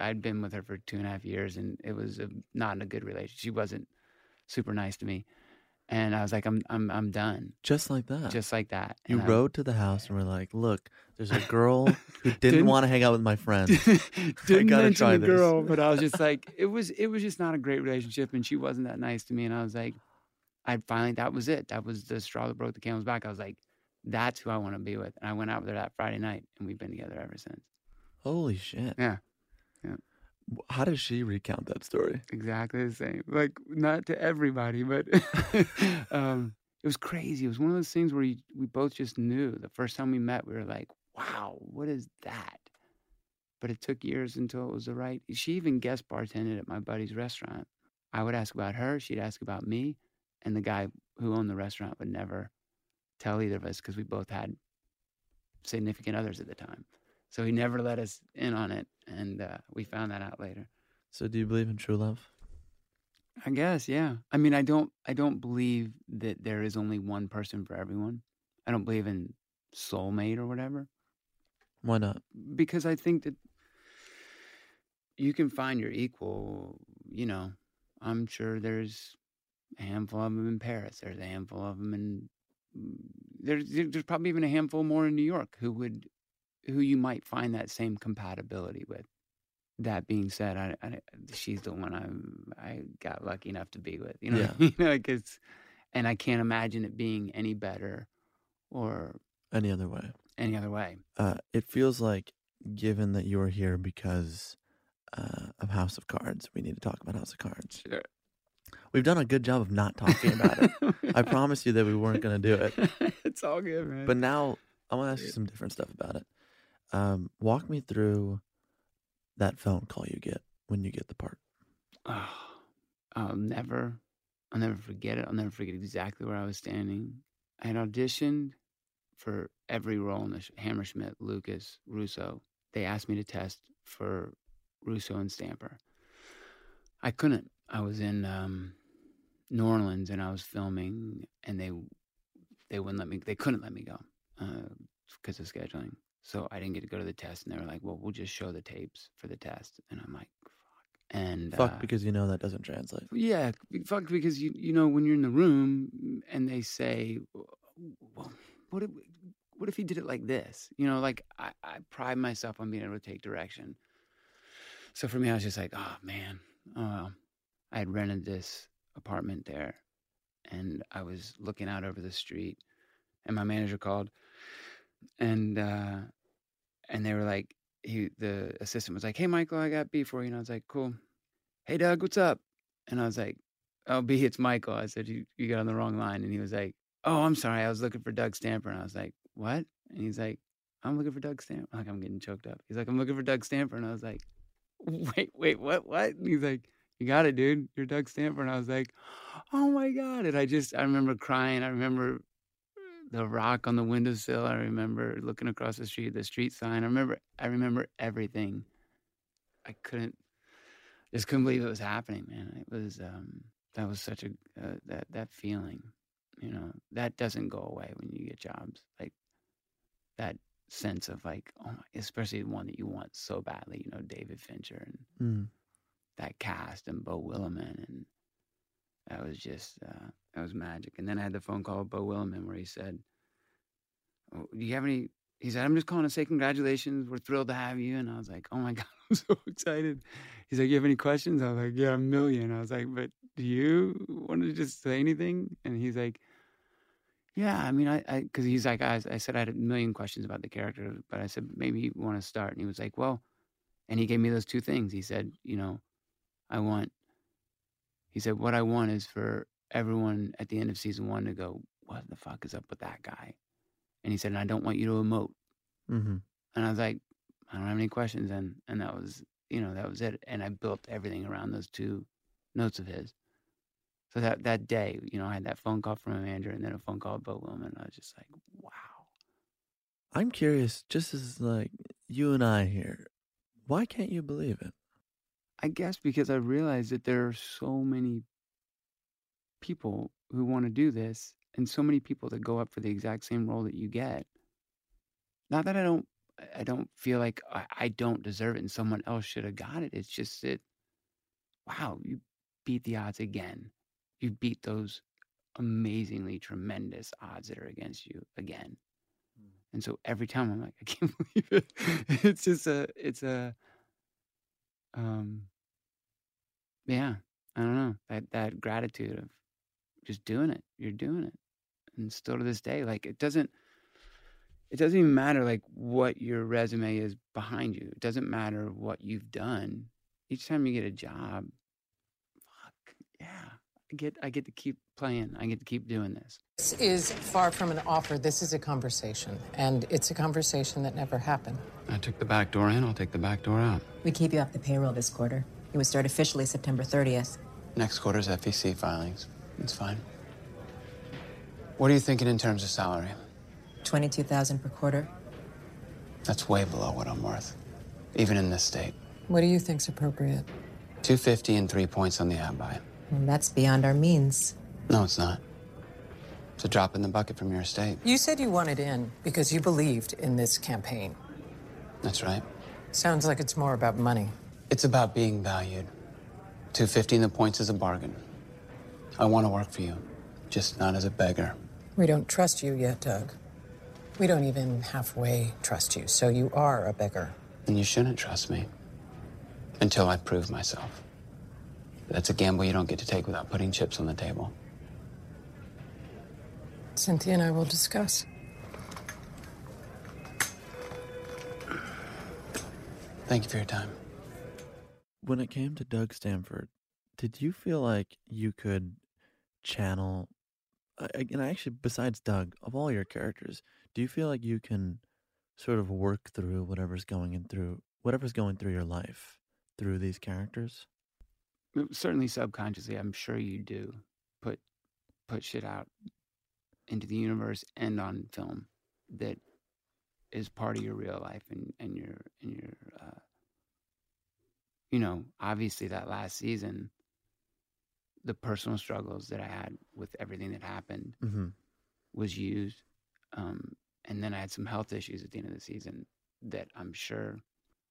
I'd been with her for two and a half years and it was a, not in a good relationship. She wasn't super nice to me. And I was like, I'm, I'm, I'm done. Just like that. Just like that. you And I- rode to the house and were like, look, there's a girl who didn't, Didn't- want to hang out with my friends. didn't mention try the this. girl, but I was just like, it was it was just not a great relationship, and she wasn't that nice to me. And I was like, I finally that was it. That was the straw that broke the camel's back. I was like, that's who I want to be with. And I went out with her that Friday night, and we've been together ever since. Holy shit. Yeah. Yeah. How does she recount that story? Exactly the same. Like not to everybody, but um, it was crazy. It was one of those things where you, we both just knew. The first time we met, we were like, "Wow, what is that?" But it took years until it was the right. She even guest bartended at my buddy's restaurant. I would ask about her, she'd ask about me, and the guy who owned the restaurant would never tell either of us because we both had significant others at the time. So he never let us in on it, and uh, we found that out later. So do you believe in true love? I guess, yeah. I mean, I don't I don't believe that there is only one person for everyone. I don't believe in soulmate or whatever Why not? because I think that you can find your equal, you know. I'm sure there's a handful of them in Paris. There's a handful of them in there's there's probably even a handful more in New York who would who you might find that same compatibility with. That being said, I, I she's the one I I got lucky enough to be with. You know, Yeah. you know, like it's, and I can't imagine it being any better or Any other way? any other way. Uh, it feels like, given that you're here because uh, of House of Cards, we need to talk about House of Cards. Sure. We've done a good job of not talking about it. I promised you that we weren't going to do it. it's all good, man. But now I want to ask you some different stuff about it. Um, walk me through that phone call you get when you get the part. Oh, I'll never, I'll never forget it. I'll never forget exactly where I was standing. I had auditioned for every role in the sh- Hammerschmidt, Lucas, Russo. They asked me to test for Russo and Stamper. I couldn't. I was in um, New Orleans and I was filming, and they they wouldn't let me. They couldn't let me go because of scheduling. So I didn't get to go to the test, and they were like, "Well, we'll just show the tapes for the test." And I'm like, "Fuck." And Fuck, uh, because you know that doesn't translate. yeah, fuck because you you know when you're in the room and they say, well, what if what if he did it like this? You know, like I, I pride myself on being able to take direction. So for me, I was just like, oh man, well. I had rented this apartment there, and I was looking out over the street, and my manager called, and uh, and they were like, he the assistant was like, hey Michael, I got beef for you, and I was like, cool. Hey Doug, what's up? And I was like, oh, B, it's Michael. I said, you, you got on the wrong line. And he was like, oh, I'm sorry. I was looking for Doug Stamper. And I was like, what? And he's like, I'm looking for Doug Stamper. Like, I'm getting choked up. He's like, I'm looking for Doug Stamper. And I was like, wait, wait, what, what? And he's like, you got it, dude. You're Doug Stamper. And I was like, oh my God. And I just, I remember crying. I remember the rock on the windowsill. I remember looking across the street, the street sign. I remember, I remember everything. I couldn't, just couldn't believe it was happening, man. It was um, that was such a uh, that that feeling, you know, that doesn't go away when you get jobs. Like that sense of like, oh, my, especially one that you want so badly, you know, David Fincher and Mm. that cast and Bo Willimon and that was just uh, that was magic. And then I had the phone call with Bo Willimon where he said, oh, "Do you have any?" He said, "I'm just calling to say congratulations. We're thrilled to have you." And I was like, "Oh my god, I'm so excited." He's like, "You have any questions?" I was like, "Yeah, a million. I was like, "But do you want to just say anything?" And he's like, "Yeah, I mean, I, I, because he's like, I, I said I had a million questions about the character, but I said maybe you want to start." And he was like, "Well," and he gave me those two things. He said, "You know, I want." He said, "What I want is for everyone at the end of season one to go, what the fuck is up with that guy?" And he said, "And I don't want you to emote." Mm-hmm. And I was like, "I don't have any questions." And and that was, you know, that was it. And I built everything around those two notes of his. So that that day, you know, I had that phone call from a manager, and then a phone call Bo Willimon. I was just like, "Wow." I'm curious, just as like you and I here, why can't you believe it? I guess because I realized that there are so many people who want to do this and so many people that go up for the exact same role that you get. Not that I don't I don't feel like I, I don't deserve it and someone else should have got it. It's just that wow, you beat the odds again. You beat those amazingly tremendous odds that are against you again. Hmm. And so every time I'm like, I can't believe it. It's just a it's a um yeah i don't know that that gratitude of just doing it you're doing it and still to this day like it doesn't it doesn't even matter like what your resume is behind you it doesn't matter what you've done each time you get a job fuck yeah get i get to keep playing i get to keep doing this This is far from an offer. This is a conversation. And it's a conversation that never happened. i took the back door in i'll take the back door out We keep you off the payroll this quarter. It would start officially September 30th. Next quarter's FEC filings. It's fine. What are you thinking in terms of salary? 22,000 per quarter. That's way below what I'm worth, even in this state. What do you think's appropriate? 250 and three points on the ad buy. And that's beyond our means. No, it's not. It's a drop in the bucket from your estate. You said you wanted in because you believed in this campaign. That's right. Sounds like it's more about money. It's about being valued. 250 in the points is a bargain. I want to work for you, just not as a beggar. We don't trust you yet, Doug. We don't even halfway trust you, so you are a beggar. And you shouldn't trust me until I prove myself. That's a gamble you don't get to take without putting chips on the table. Cynthia and I will discuss. Thank you for your time. When it came to Doug Stamper, did you feel like you could channel? Uh, I- I- And actually, besides Doug, of all your characters, do you feel like you can sort of work through whatever's going in through whatever's going through your life through these characters? Certainly subconsciously i'm sure you do put put shit out into the universe and on film that is part of your real life and and your and your uh you know obviously that last season the personal struggles that i had with everything that happened Mm-hmm. was used um and then i had some health issues at the end of the season that i'm sure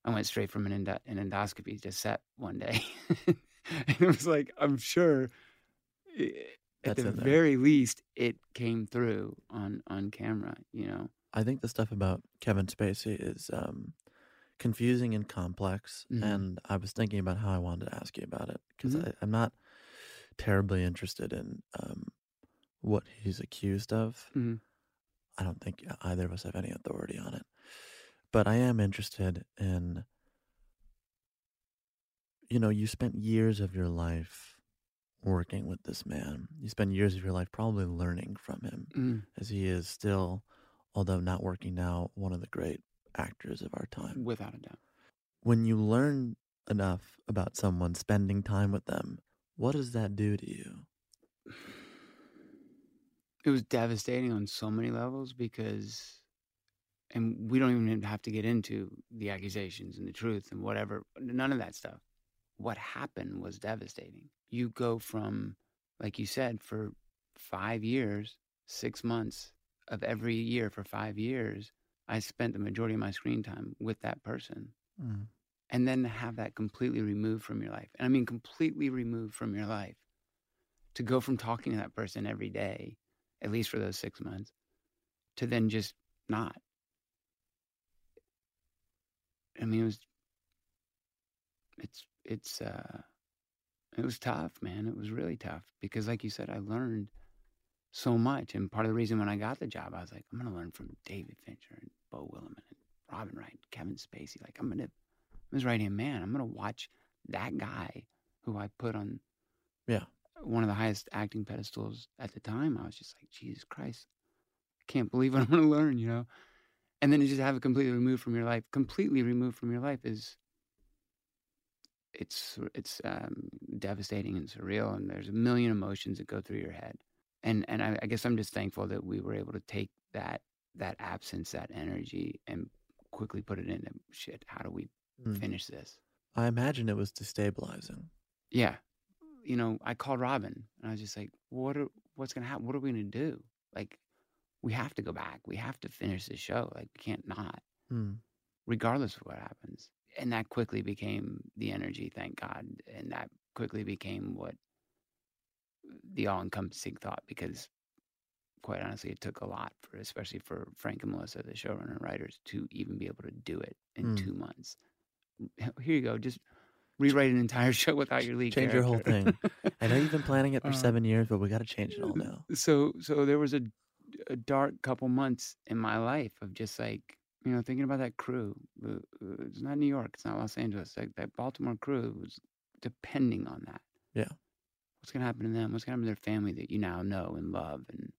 i went straight from an, endo- an endoscopy to set one day and it was like i'm sure at the very least it came through on on camera you know I think the stuff about Kevin Spacey is um, confusing and complex, Mhm. and I was thinking about how I wanted to ask you about it because Mhm. I'm not terribly interested in um, what he's accused of. Mhm. I don't think either of us have any authority on it, but I am interested in. You know, you spent years of your life working with this man. You spend years of your life probably learning from him Mm, as he is still, although not working now, one of the great actors of our time. without a doubt When you learn enough about someone, spending time with them, what does that do to you? it was devastating on so many levels because and we don't even have to get into the accusations and the truth and whatever none of that stuff what happened was devastating you go from like you said, for five years, six months of every year for five years, I spent the majority of my screen time with that person. Mm. And then to have that completely removed from your life. And I mean, completely removed from your life. To go from talking to that person every day, at least for those six months, to then just not. I mean, it was, it's, it's, uh, it was tough, man. It was really tough because, like you said, I learned so much. And part of the reason when I got the job, I was like, I'm going to learn from David Fincher and Bo Willimon and Robin Wright, Kevin Spacey. Like, I'm going to, I'm his right hand man. I'm going to watch that guy who I put on Yeah. one of the highest acting pedestals at the time. I was just like, Jesus Christ, I can't believe what I'm going to learn, you know? And then to just have it completely removed from your life, completely removed from your life is, it's it's um, devastating and surreal, and there's a million emotions that go through your head. And and I, I guess I'm just thankful that we were able to take that that absence, that energy, and quickly put it into shit. How do we Mm. finish this? I imagine it was destabilizing. Yeah, you know, I called Robin, and I was just like, "What are what's gonna happen? What are we gonna do? Like, we have to go back. We have to finish this show. Like, we can't not." Mm. regardless of what happens. And that quickly became the energy, thank God. And that quickly became what the all encompassing thought, because quite honestly, it took a lot for, especially for Frank and Melissa, the showrunner and writers, to even be able to do it in Mm. two months. Here you go. Just rewrite an entire show without your lead Change your whole thing. I know you've been planning it for Uh, seven years, but we got to change it all now. so so there was a, a dark couple months in my life of just like you know thinking about that crew Uh, uh, it's not new york it's not los angeles like that baltimore crew was depending on that Yeah. what's going to happen to them what's going to happen to their family that you now know and love and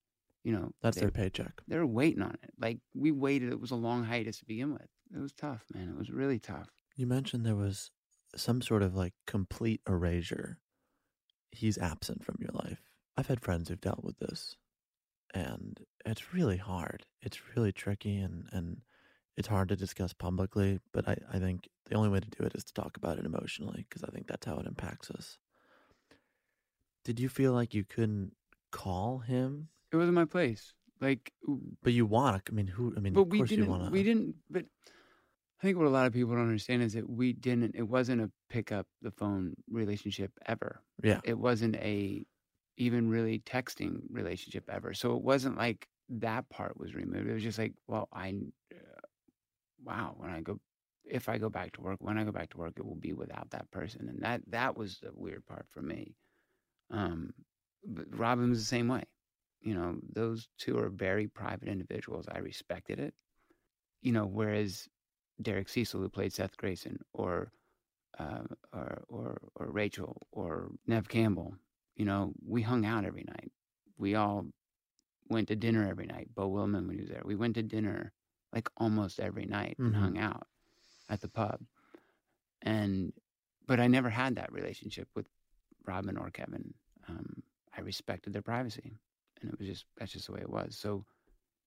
you know That's they, their paycheck. they're waiting on it like we waited it was a long hiatus to begin with it was tough man it was really tough You mentioned there was some sort of like complete erasure. He's absent from your life. I've had friends who've dealt with this, and it's really hard. It's really tricky, and and it's hard to discuss publicly. But I I think the only way to do it is to talk about it emotionally because I think that's how it impacts us. Did you feel like you couldn't call him, it wasn't my place like but you want to? I mean, who? I mean, but of we course didn't want to. we didn't but i think what a lot of people don't understand is that we didn't it wasn't a pick up the phone relationship ever Yeah. it wasn't a even really texting relationship ever so it wasn't like that part was removed it was just like well i wow when i go if i go back to work when i go back to work it will be without that person and that that was the weird part for me. Um but robin was the same way. You know those two are very private individuals i respected it. You know whereas derek cecil who played seth grayson or uh, or or or rachel or nev campbell you know we hung out every night. We all went to dinner every night bo willimon when he was there. We went to dinner like almost every night and Mhm. hung out at the pub. And but i never had that relationship with robin or kevin. Um, i respected their privacy and it was just that's just the way it was. So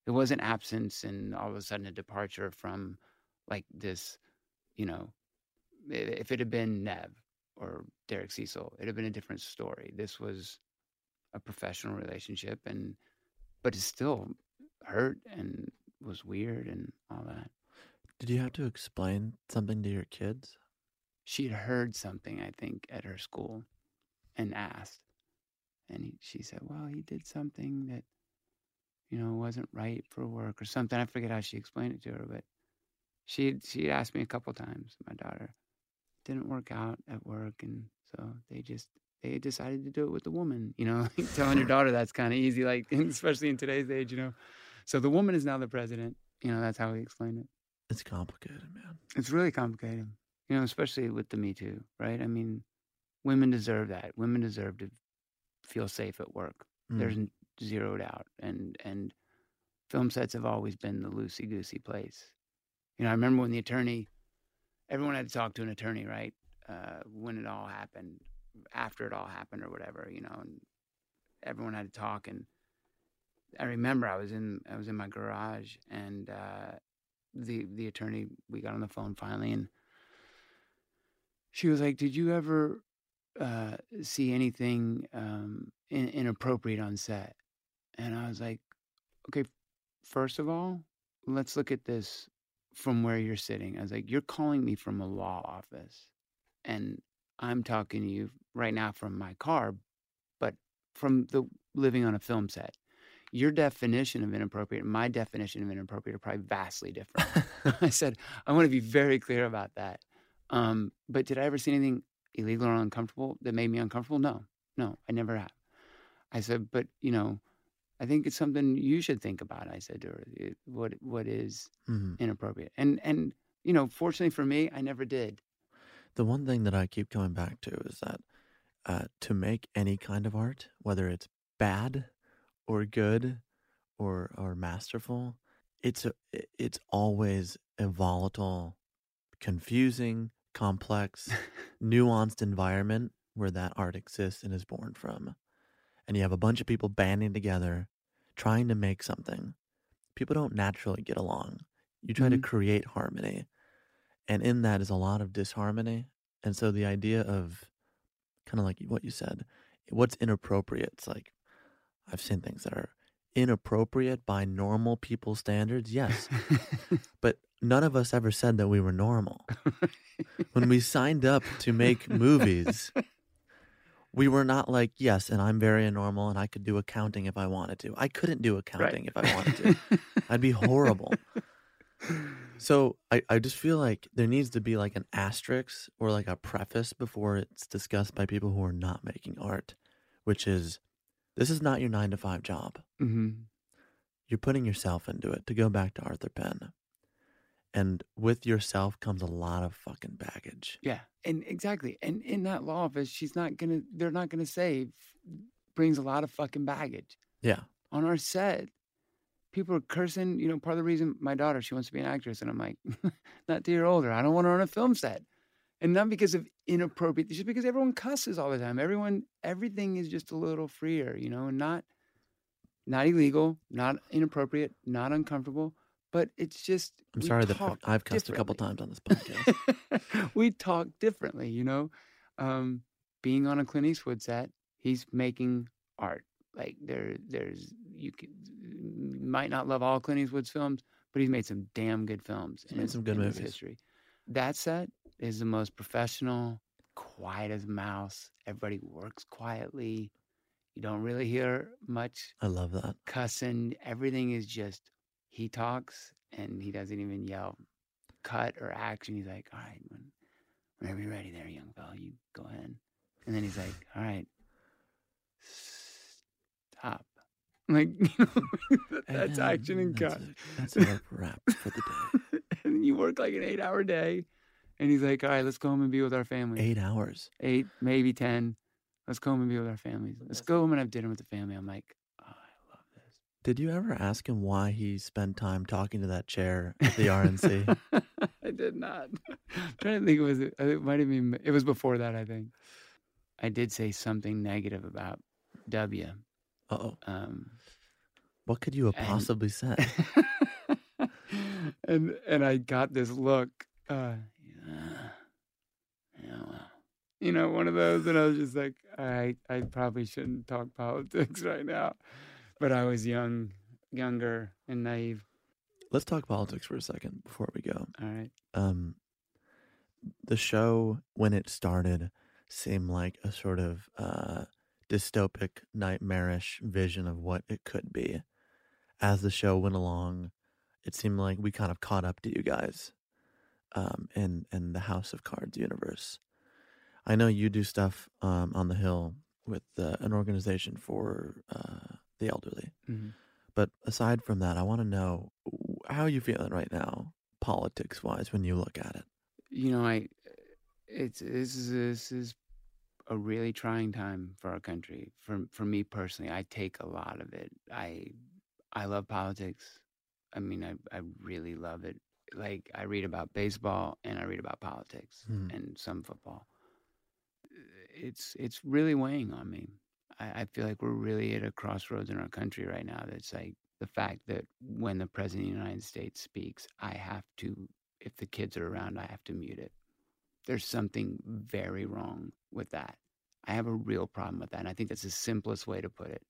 it was an absence and all of a sudden a departure from like this you know if it had been nev or derek cecil it'd have been a different story. This was a professional relationship and but it still hurt and was weird and all that. Did you have to explain something to your kids? she'd heard something i think at her school and asked. And he, she said well he did something that you know wasn't right for work or something. I forget how she explained it to her but she she asked me a couple times. My daughter didn't work out at work and so they just they decided to do it with the woman you know telling your daughter that's kind of easy like especially in today's age you know so the woman is now the president you know that's how he explained it It's complicated, man. it's really complicated, you know, especially with the Me Too, right? I mean, women deserve that. Women deserve to feel safe at work. Mm. There's n- zero doubt, and and film sets have always been the loosey goosey place. You know, I remember when the attorney, everyone had to talk to an attorney, right? Uh, when it all happened, after it all happened, or whatever, you know, and everyone had to talk. And I remember I was in I was in my garage, and uh, the the attorney we got on the phone finally and she was like did you ever uh, see anything um, in, inappropriate on set. And I was like, okay, first of all, let's look at this from where you're sitting. I was like, you're calling me from a law office, and I'm talking to you right now from my car, but from the living on a film set. Your definition of inappropriate and my definition of inappropriate are probably vastly different. I said, I want to be very clear about that. Um, but did I ever see anything illegal or uncomfortable that made me uncomfortable? No, no, I never have. I said, but you know, I think it's something you should think about. I said to her, what what is Mhm. inappropriate? And and you know, fortunately for me, I never did. The one thing that I keep coming back to is that uh, to make any kind of art, whether it's bad or good or or masterful, it's a, i- it's always a volatile, confusing, complex, nuanced environment where that art exists and is born from. And you have a bunch of people banding together, trying to make something. People don't naturally get along. You try to Mhm. create harmony. And in that is a lot of disharmony. And so the idea of kind of like what you said, what's inappropriate? It's like I've seen things that are inappropriate by normal people standards. Yes. but none of us ever said that we were normal. when we signed up to make movies, we were not like, yes, and I'm very normal and I could do accounting if I wanted to. I couldn't do accounting if I wanted to. I'd be horrible. So I, I just feel like there needs to be like an asterisk or like a preface before it's discussed by people who are not making art, which is this is not your nine to five job. hmm You're putting yourself into it to go back to Arthur Penn. And with yourself comes a lot of fucking baggage. Yeah, and exactly. And in that law office, she's not gonna. They're not gonna say brings a lot of fucking baggage Yeah. on our set. People are cursing. You know, part of the reason my daughter she wants to be an actress, and I'm like, not till you're older. I don't want her on a film set, and not because of inappropriate. Just because everyone cusses all the time. Everyone, everything is just a little freer, you know, and not not illegal, not inappropriate, not uncomfortable. But it's just. I'm sorry that I've cussed a couple times on this podcast. we talk differently, you know. Um, being on a Clint Eastwood set, he's making art. Like there, there's you can, might not love all Clint Eastwood's films, but he's made some damn good films. He's made some good movies. history. That set is the most professional, quiet as a mouse. Everybody works quietly. You don't really hear much I love that. cussing. Everything is just he talks and he doesn't even yell cut or action. He's like, all right, when, whenever you're ready there, young fella, you go ahead. And then he's like, all right, stop. Like, you know, that's action and that's cut. it. That's a wrap for the day. and you work like an eight hour day. And he's like, all right, let's go home and be with our family. Eight hours. Eight, maybe 10. Let's go home and be with our families. Let's go home and have dinner with the family. I'm like, oh, I love this. Did you ever ask him why he spent time talking to that chair at the RNC? I did not. I'm trying to think it was it might have been it was before that I think. I did say something negative about W. oh. Um, What could you have And- possibly said? and and I got this look. Uh, yeah, yeah, well, you know, one of those, and I was just like, I I probably shouldn't talk politics right now, but I was young, younger, and naive. Let's talk politics for a second before we go. All right. Um, the show, when it started, seemed like a sort of uh, dystopic, nightmarish vision of what it could be. As the show went along, it seemed like we kind of caught up to you guys um, in, in the House of Cards universe. I know you do stuff um, on the Hill with uh, an organization for uh, the elderly. Mhm. But aside from that, I want to know how are you feeling right now, politics wise, when you look at it? you know, I it's this is this is a really trying time for our country. For for me personally, I take a lot of it. I I love politics. I mean, I I really love it. Like I read about baseball and I read about politics Hmm. and some football. It's it's really weighing on me. I, I feel like we're really at a crossroads in our country right now. That's like the fact that when the president of the United States speaks, I have to if the kids are around, I have to mute it. There's something very wrong with that. I have a real problem with that. And I think that's the simplest way to put it.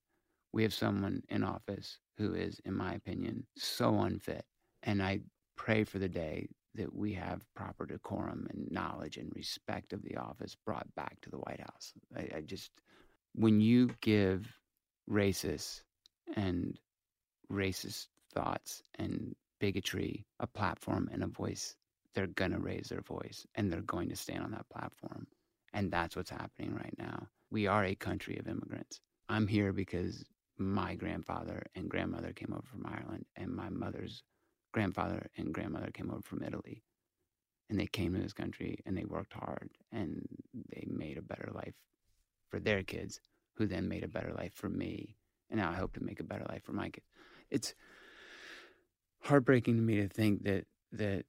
We have someone in office who is, in my opinion, so unfit. And I pray for the day that we have proper decorum and knowledge and respect of the office brought back to the White House. I, I just, when you give racist and racist thoughts and bigotry a platform and a voice, they're going to raise their voice and they're going to stand on that platform. And that's what's happening right now. We are a country of immigrants. I'm here because my grandfather and grandmother came over from Ireland, and my mother's grandfather and grandmother came over from Italy. And they came to this country and they worked hard and they made a better life for their kids, who then made a better life for me. And now I hope to make a better life for my kids. It's heartbreaking to me to think that that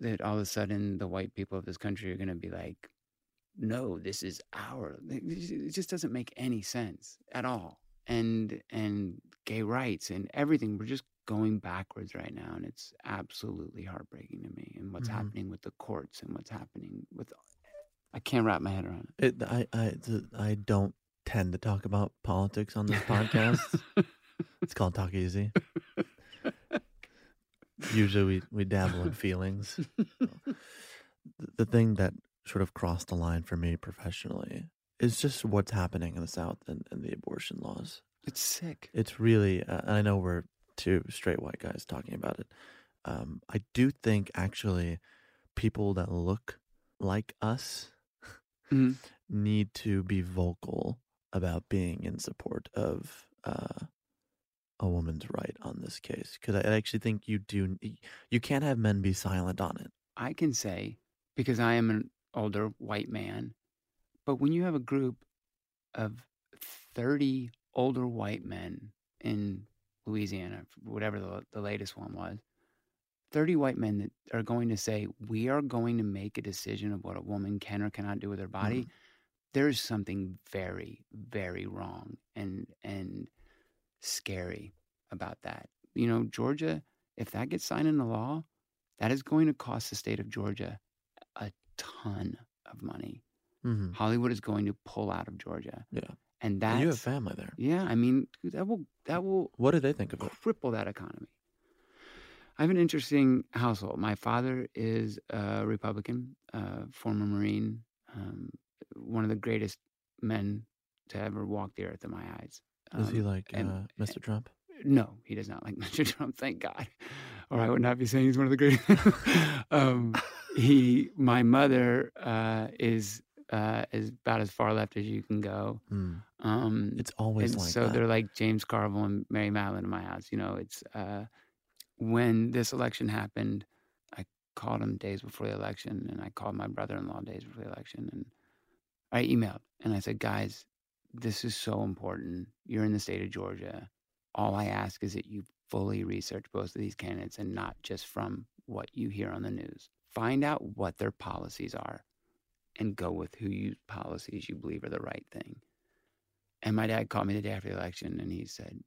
that all of a sudden the white people of this country are going to be like, no, this is our. It just doesn't make any sense at all. And and gay rights and everything. We're just going backwards right now, and it's absolutely heartbreaking to me. And what's Mhm. happening with the courts and what's happening with, I can't wrap my head around It, I, I, I don't tend to talk about politics on this podcast. it's called Talk Easy. Usually we, we dabble in feelings. the, the thing that sort of crossed the line for me professionally is just what's happening in the South and, and the abortion laws. it's sick. It's really, uh, I know we're two straight white guys talking about it. Um, I do think actually people that look like us Mhm. need to be vocal about being in support of uh, a woman's right on this case because I I actually think you do. You can't have men be silent on it. I can say because I am an older white man, but when you have a group of 30 older white men in Louisiana, whatever the, the latest one was, 30 white men that are going to say, We are going to make a decision of what a woman can or cannot do with her body, there's something very, very wrong and, and scary about that. You know, Georgia, if that gets signed into law, that is going to cost the state of Georgia a ton of money. Mm-hmm. Hollywood is going to pull out of Georgia, Yeah, and that's you have family there. yeah. I mean, that will that will What do they think of it? cripple that economy. I have an interesting household. My father is a Republican, uh, former Marine, um, one of the greatest men to ever walk the earth in my eyes. Is he Um, like and- uh, Mr. Trump? no, he does not like Mr. Trump. Thank God, or I would not be saying he's one of the greatest. um, he, my mother, uh, is uh, is about as far left as you can go. Mm. Um, It's always like so that. they're like James Carville and Mary Matalin in my house. You know, it's uh, when this election happened, I called him days before the election, and I called my brother-in-law days before the election, and I emailed and I said, guys, this is so important. You're in the state of Georgia. All I ask is that you fully research both of these candidates and not just from what you hear on the news. Find out what their policies are and go with who you policies you believe are the right thing. And my dad called me the day after the election and he said,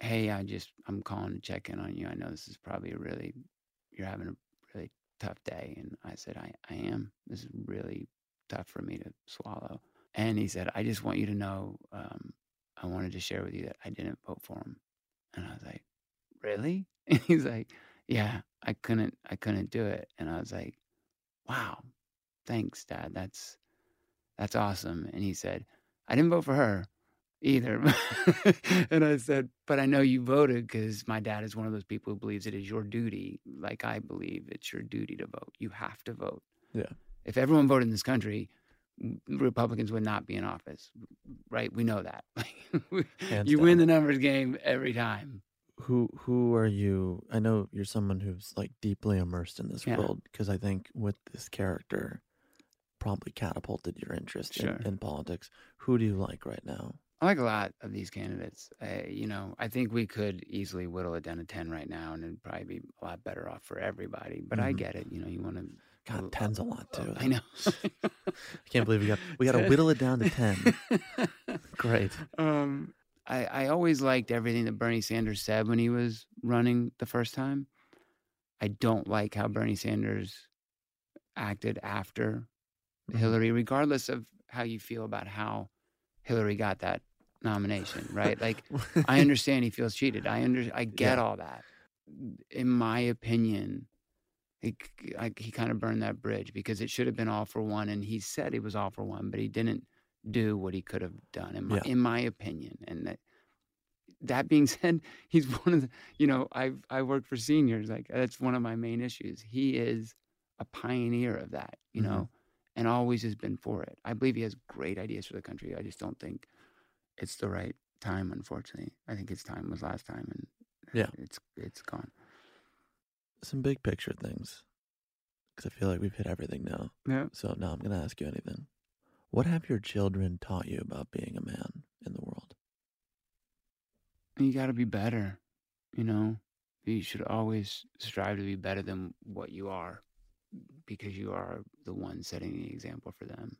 Hey, I just, I'm calling to check in on you. I know this is probably a really, you're having a really tough day. And I said, I, I am. This is really tough for me to swallow. And he said, I just want you to know, um, I wanted to share with you that I didn't vote for him. And I was like, Really? And he's like, Yeah, I couldn't, I couldn't do it. And I was like, Wow, thanks, Dad. That's, that's awesome. And he said, I didn't vote for her either. and I said, but I know you voted because my dad is one of those people who believes it is your duty, like I believe it's your duty to vote. You have to vote. Yeah. If everyone voted in this country, Republicans would not be in office, right? We know that. You win the numbers game every time. who who are you? I know you're someone who's like deeply immersed in this Yeah. world because I think with this character, probably catapulted your interest Sure. in, in politics. Who do you like right now? I like a lot of these candidates. Uh, you know, I think we could easily whittle it down to 10 right now and it'd probably be a lot better off for everybody. But I Mhm. get it. You know, you want to. God, ten's a lot too. I know. I can't believe we got we got to whittle it down to ten. Great. um, I, I always liked everything that Bernie Sanders said when he was running the first time. I don't like how Bernie Sanders acted after Hillary, regardless of how you feel about how Hillary got that nomination, right? Like, I understand he feels cheated. I under, I get Yeah. all that. In my opinion, he, I, he kind of burned that bridge because it should have been all for one, and he said it was all for one, but he didn't do what he could have done, in my, Yeah. in my opinion. And that, that being said, he's one of the, you know, I I work for seniors, like that's one of my main issues. He is a pioneer of that, you Mhm. know, and always has been for it. I believe he has great ideas for the country. I just don't think it's the right time, unfortunately. I think his time was last time, and uh, Yeah. it's it's gone. Some big picture things, because I feel like we've hit everything now. Yeah. So now I'm going to ask you anything. What have your children taught you about being a man in the world? You got to be better, you know. You should always strive to be better than what you are, because you are the one setting the example for them.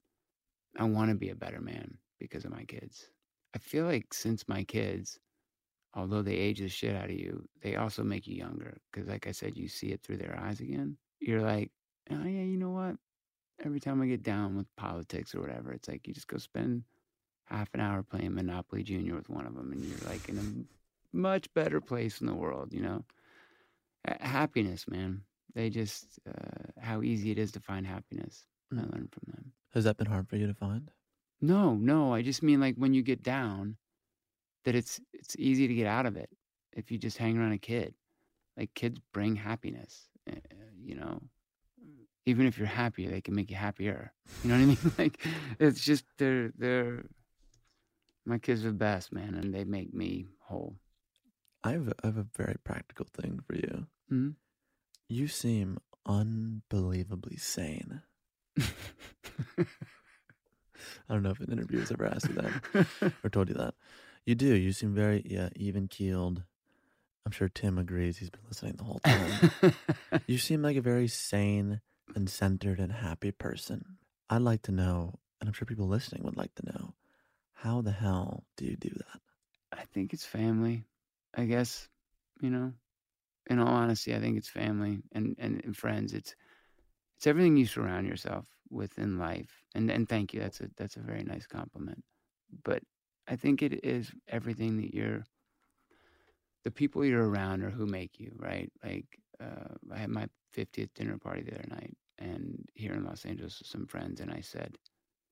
I want to be a better man because of my kids. I feel like since my kids, although they age the shit out of you, they also make you younger. Because, like I said, you see it through their eyes again. You're like, oh, yeah, you know what? Every time I get down with politics or whatever, it's like you just go spend half an hour playing Monopoly Junior with one of them, and you're like in a much better place in the world, you know? Ha- Happiness, man. They just, uh, how easy it is to find happiness. I Mm. learned from them. Has that been hard for you to find? No, no. I just mean like when you get down, that it's it's easy to get out of it if you just hang around a kid. Like kids bring happiness, uh, you know. Even if you're happy, they can make you happier. You know what I mean? like it's just they're they're my kids are the best, man, and they make me whole. I have, a, I have a very practical thing for you. Mhm. You seem unbelievably sane. I don't know if an interview has ever asked you that or told you that. You do. You seem very yeah, even keeled. I'm sure Tim agrees. He's been listening the whole time. you seem like a very sane and centered and happy person. I'd like to know, and I'm sure people listening would like to know, how the hell do you do that? I think it's family. I guess, you know. In all honesty, I think it's family and, and, and friends. It's it's everything you surround yourself with in life. And and thank you. That's a that's a very nice compliment. But I think it is everything that you're the people you're around are who make you, right? Like uh, I had my 50th dinner party the other night and here in Los Angeles with some friends and I said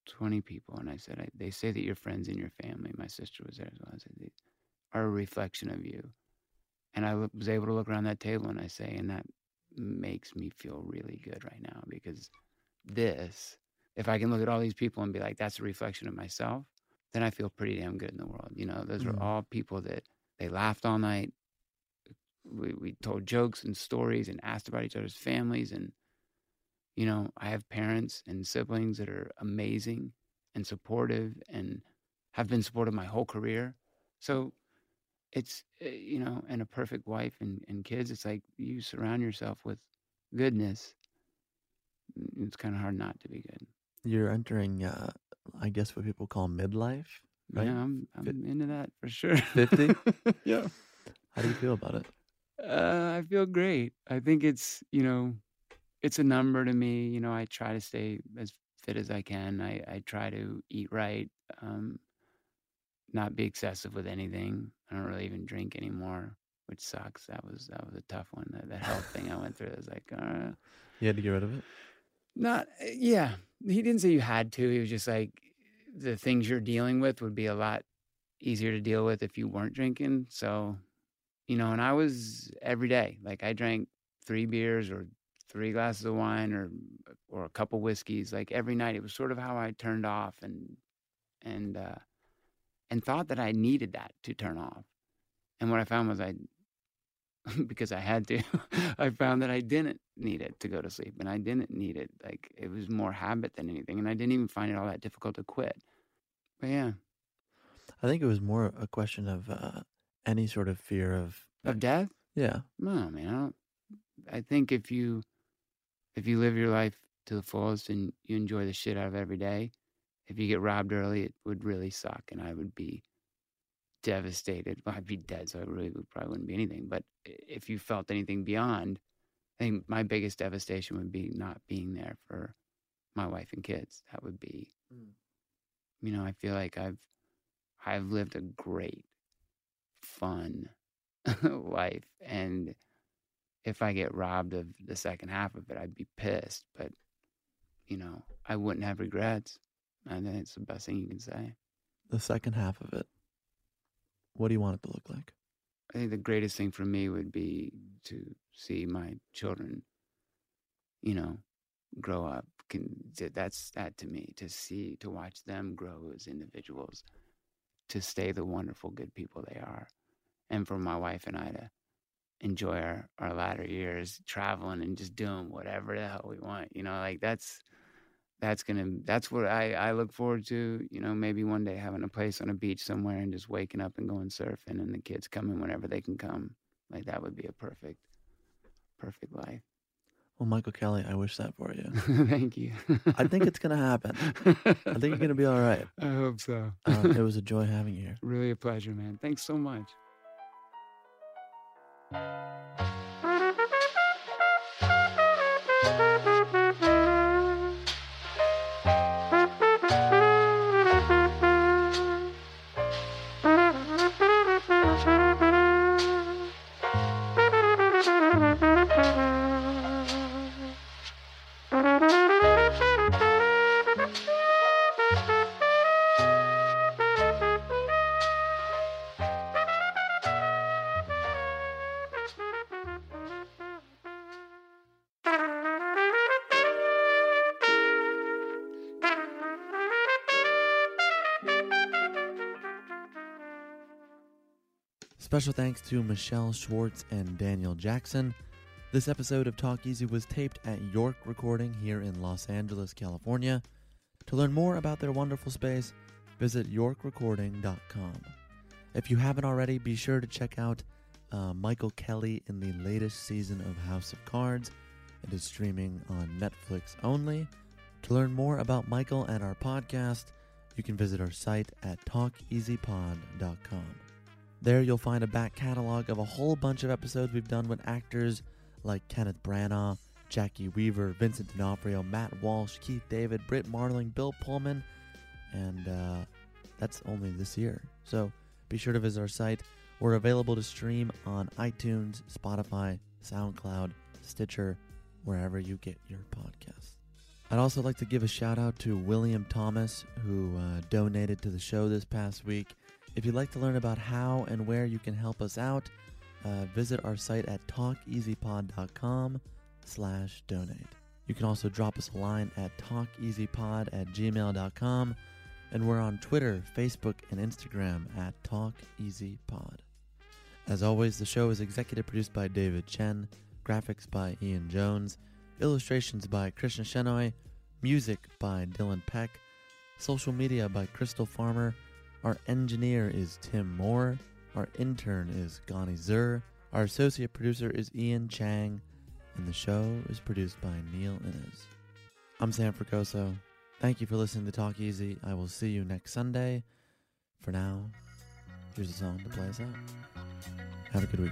20 people and I said I, they say that your friends and your family, my sister was there as well. I said are a reflection of you. And I was able to look around that table and I say, and that makes me feel really good right now because this, if I can look at all these people and be like, that's a reflection of myself, then I feel pretty damn good in the world. You know, those Mhm. are all people that they laughed all night. We, we told jokes and stories and asked about each other's families. And, you know, I have parents and siblings that are amazing and supportive and have been supportive my whole career. So it's, uh, you know, and a perfect wife and, and kids. It's like you surround yourself with goodness. It's kind of hard not to be good. You're entering, uh, I guess, what people call midlife, right? Yeah, I'm, I'm into that for sure. 50? yeah. How do you feel about it? Uh, I feel great. I think it's, you know, it's a number to me. You know, I try to stay as fit as I can. I, I try to eat right, um, not be excessive with anything. I don't really even drink anymore, which sucks. That was that was a tough one. That, that health thing I went through. I was like, uh, You had to get rid of it? not, eh, yeah. He didn't say you had to. He was just like, the things you're dealing with would be a lot easier to deal with if you weren't drinking. So, you know, and I was every day. Like I drank three beers or three glasses of wine or or a couple whiskeys. Like every night, it was sort of how I turned off and and uh, and thought that I needed that to turn off. And what I found was I, because I had to, I found that I didn't need it to go to sleep, and I didn't need it. Like it was more habit than anything, and I didn't even find it all that difficult to quit. But yeah, I think it was more a question of uh, any sort of fear of. of death. Yeah. No, man. I, don't, I think if you if you live your life to the fullest and you enjoy the shit out of every day, if you get robbed early, it would really suck, and I would be devastated. Well, I'd be dead, so I really would probably wouldn't be anything. But if you felt anything beyond, I think my biggest devastation would be not being there for my wife and kids. That would be, mm. you know, I feel like I've I've lived a great, fun life, and if I get robbed of the second half of it, I'd be pissed. But you know, I wouldn't have regrets. I think it's the best thing you can say. The second half of it. What do you want it to look like? I think the greatest thing for me would be to see my children, you know, grow up. Can that's that to me to see to watch them grow as individuals, to stay the wonderful good people they are, and for my wife and I to enjoy our our latter years traveling and just doing whatever the hell we want. You know, like that's that's gonna that's what I I look forward to. You know, maybe one day having a place on a beach somewhere and just waking up and going surfing, and the kids coming whenever they can come. Like that would be a perfect, perfect life. Well, Michael Kelly, I wish that for you. Thank you. I think it's gonna happen. I think you're gonna be all right. I hope so. Uh, it was a joy having you here. Really a pleasure, man. Thanks so much. Special thanks to Michelle Schwartz and Daniel Jackson. This episode of Talk Easy was taped at York Recording here in Los Angeles, California. To learn more about their wonderful space, visit yorkrecording.com. If you haven't already, be sure to check out uh, Michael Kelly in the latest season of House of Cards. It is streaming on Netflix only. To learn more about Michael and our podcast, you can visit our site at talkeasypod.com. There you'll find a back catalog of a whole bunch of episodes we've done with actors like Kenneth Branagh, Jacki Weaver, Vincent D'Onofrio, Matt Walsh, Keith David, Brit Marling, Bill Pullman, and uh, that's only this year. So be sure to visit our site. We're available to stream on iTunes, Spotify, SoundCloud, Stitcher, wherever you get your podcasts. I'd also like to give a shout out to William Thomas, who uh, donated to the show this past week. If you'd like to learn about how and where you can help us out, uh, visit our site at talkeasypod.com slash donate. You can also drop us a line at talkeasypod at gmail.com, and we're on Twitter, Facebook, and Instagram at talkeasypod. As always, the show is executive produced by David Chen, graphics by Ian Jones, illustrations by Krishna Shenoy, music by Dylan Peck, social media by Crystal Farmer, our engineer is Tim Moore. Our intern is Gani Zur. Our associate producer is Ian Chang. And the show is produced by Neil Innes. I'm Sam Fragoso. Thank you for listening to Talk Easy. I will see you next Sunday. For now, here's a song to play us out. Have a good week,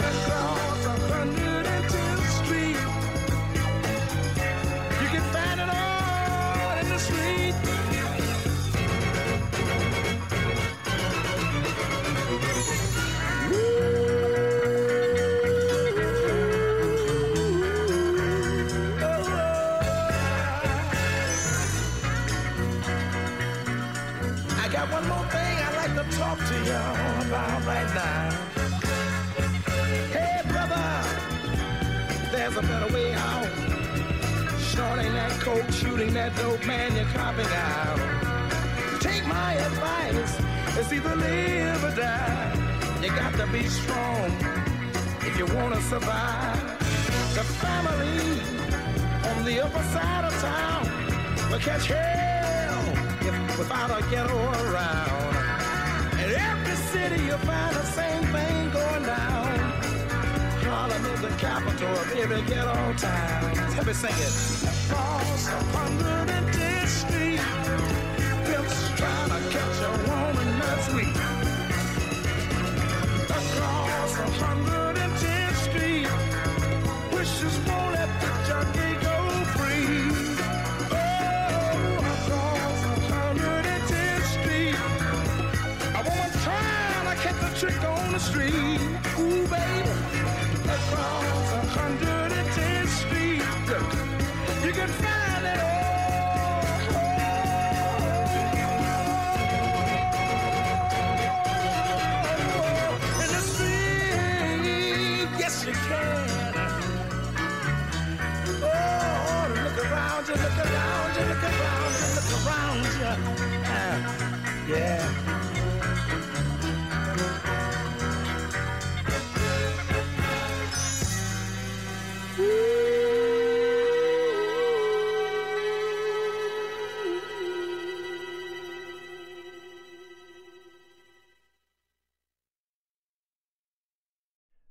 Across that dope, man, you're copping out. Take my advice, it's either live or die. You got to be strong if you want to survive. The family on the upper side of town will catch hell if, without a ghetto around. In every city you'll find the same thing going down. Harlem is the capital of every ghetto town. Let me sing it. Across 110th Street, pimps trying to catch a woman that's sweet. Across 110th Street, wishes won't the junkie go free. Oh, across 110th Street, a woman trying to catch a trick on the street. Ooh, baby, across 110th Street, you can find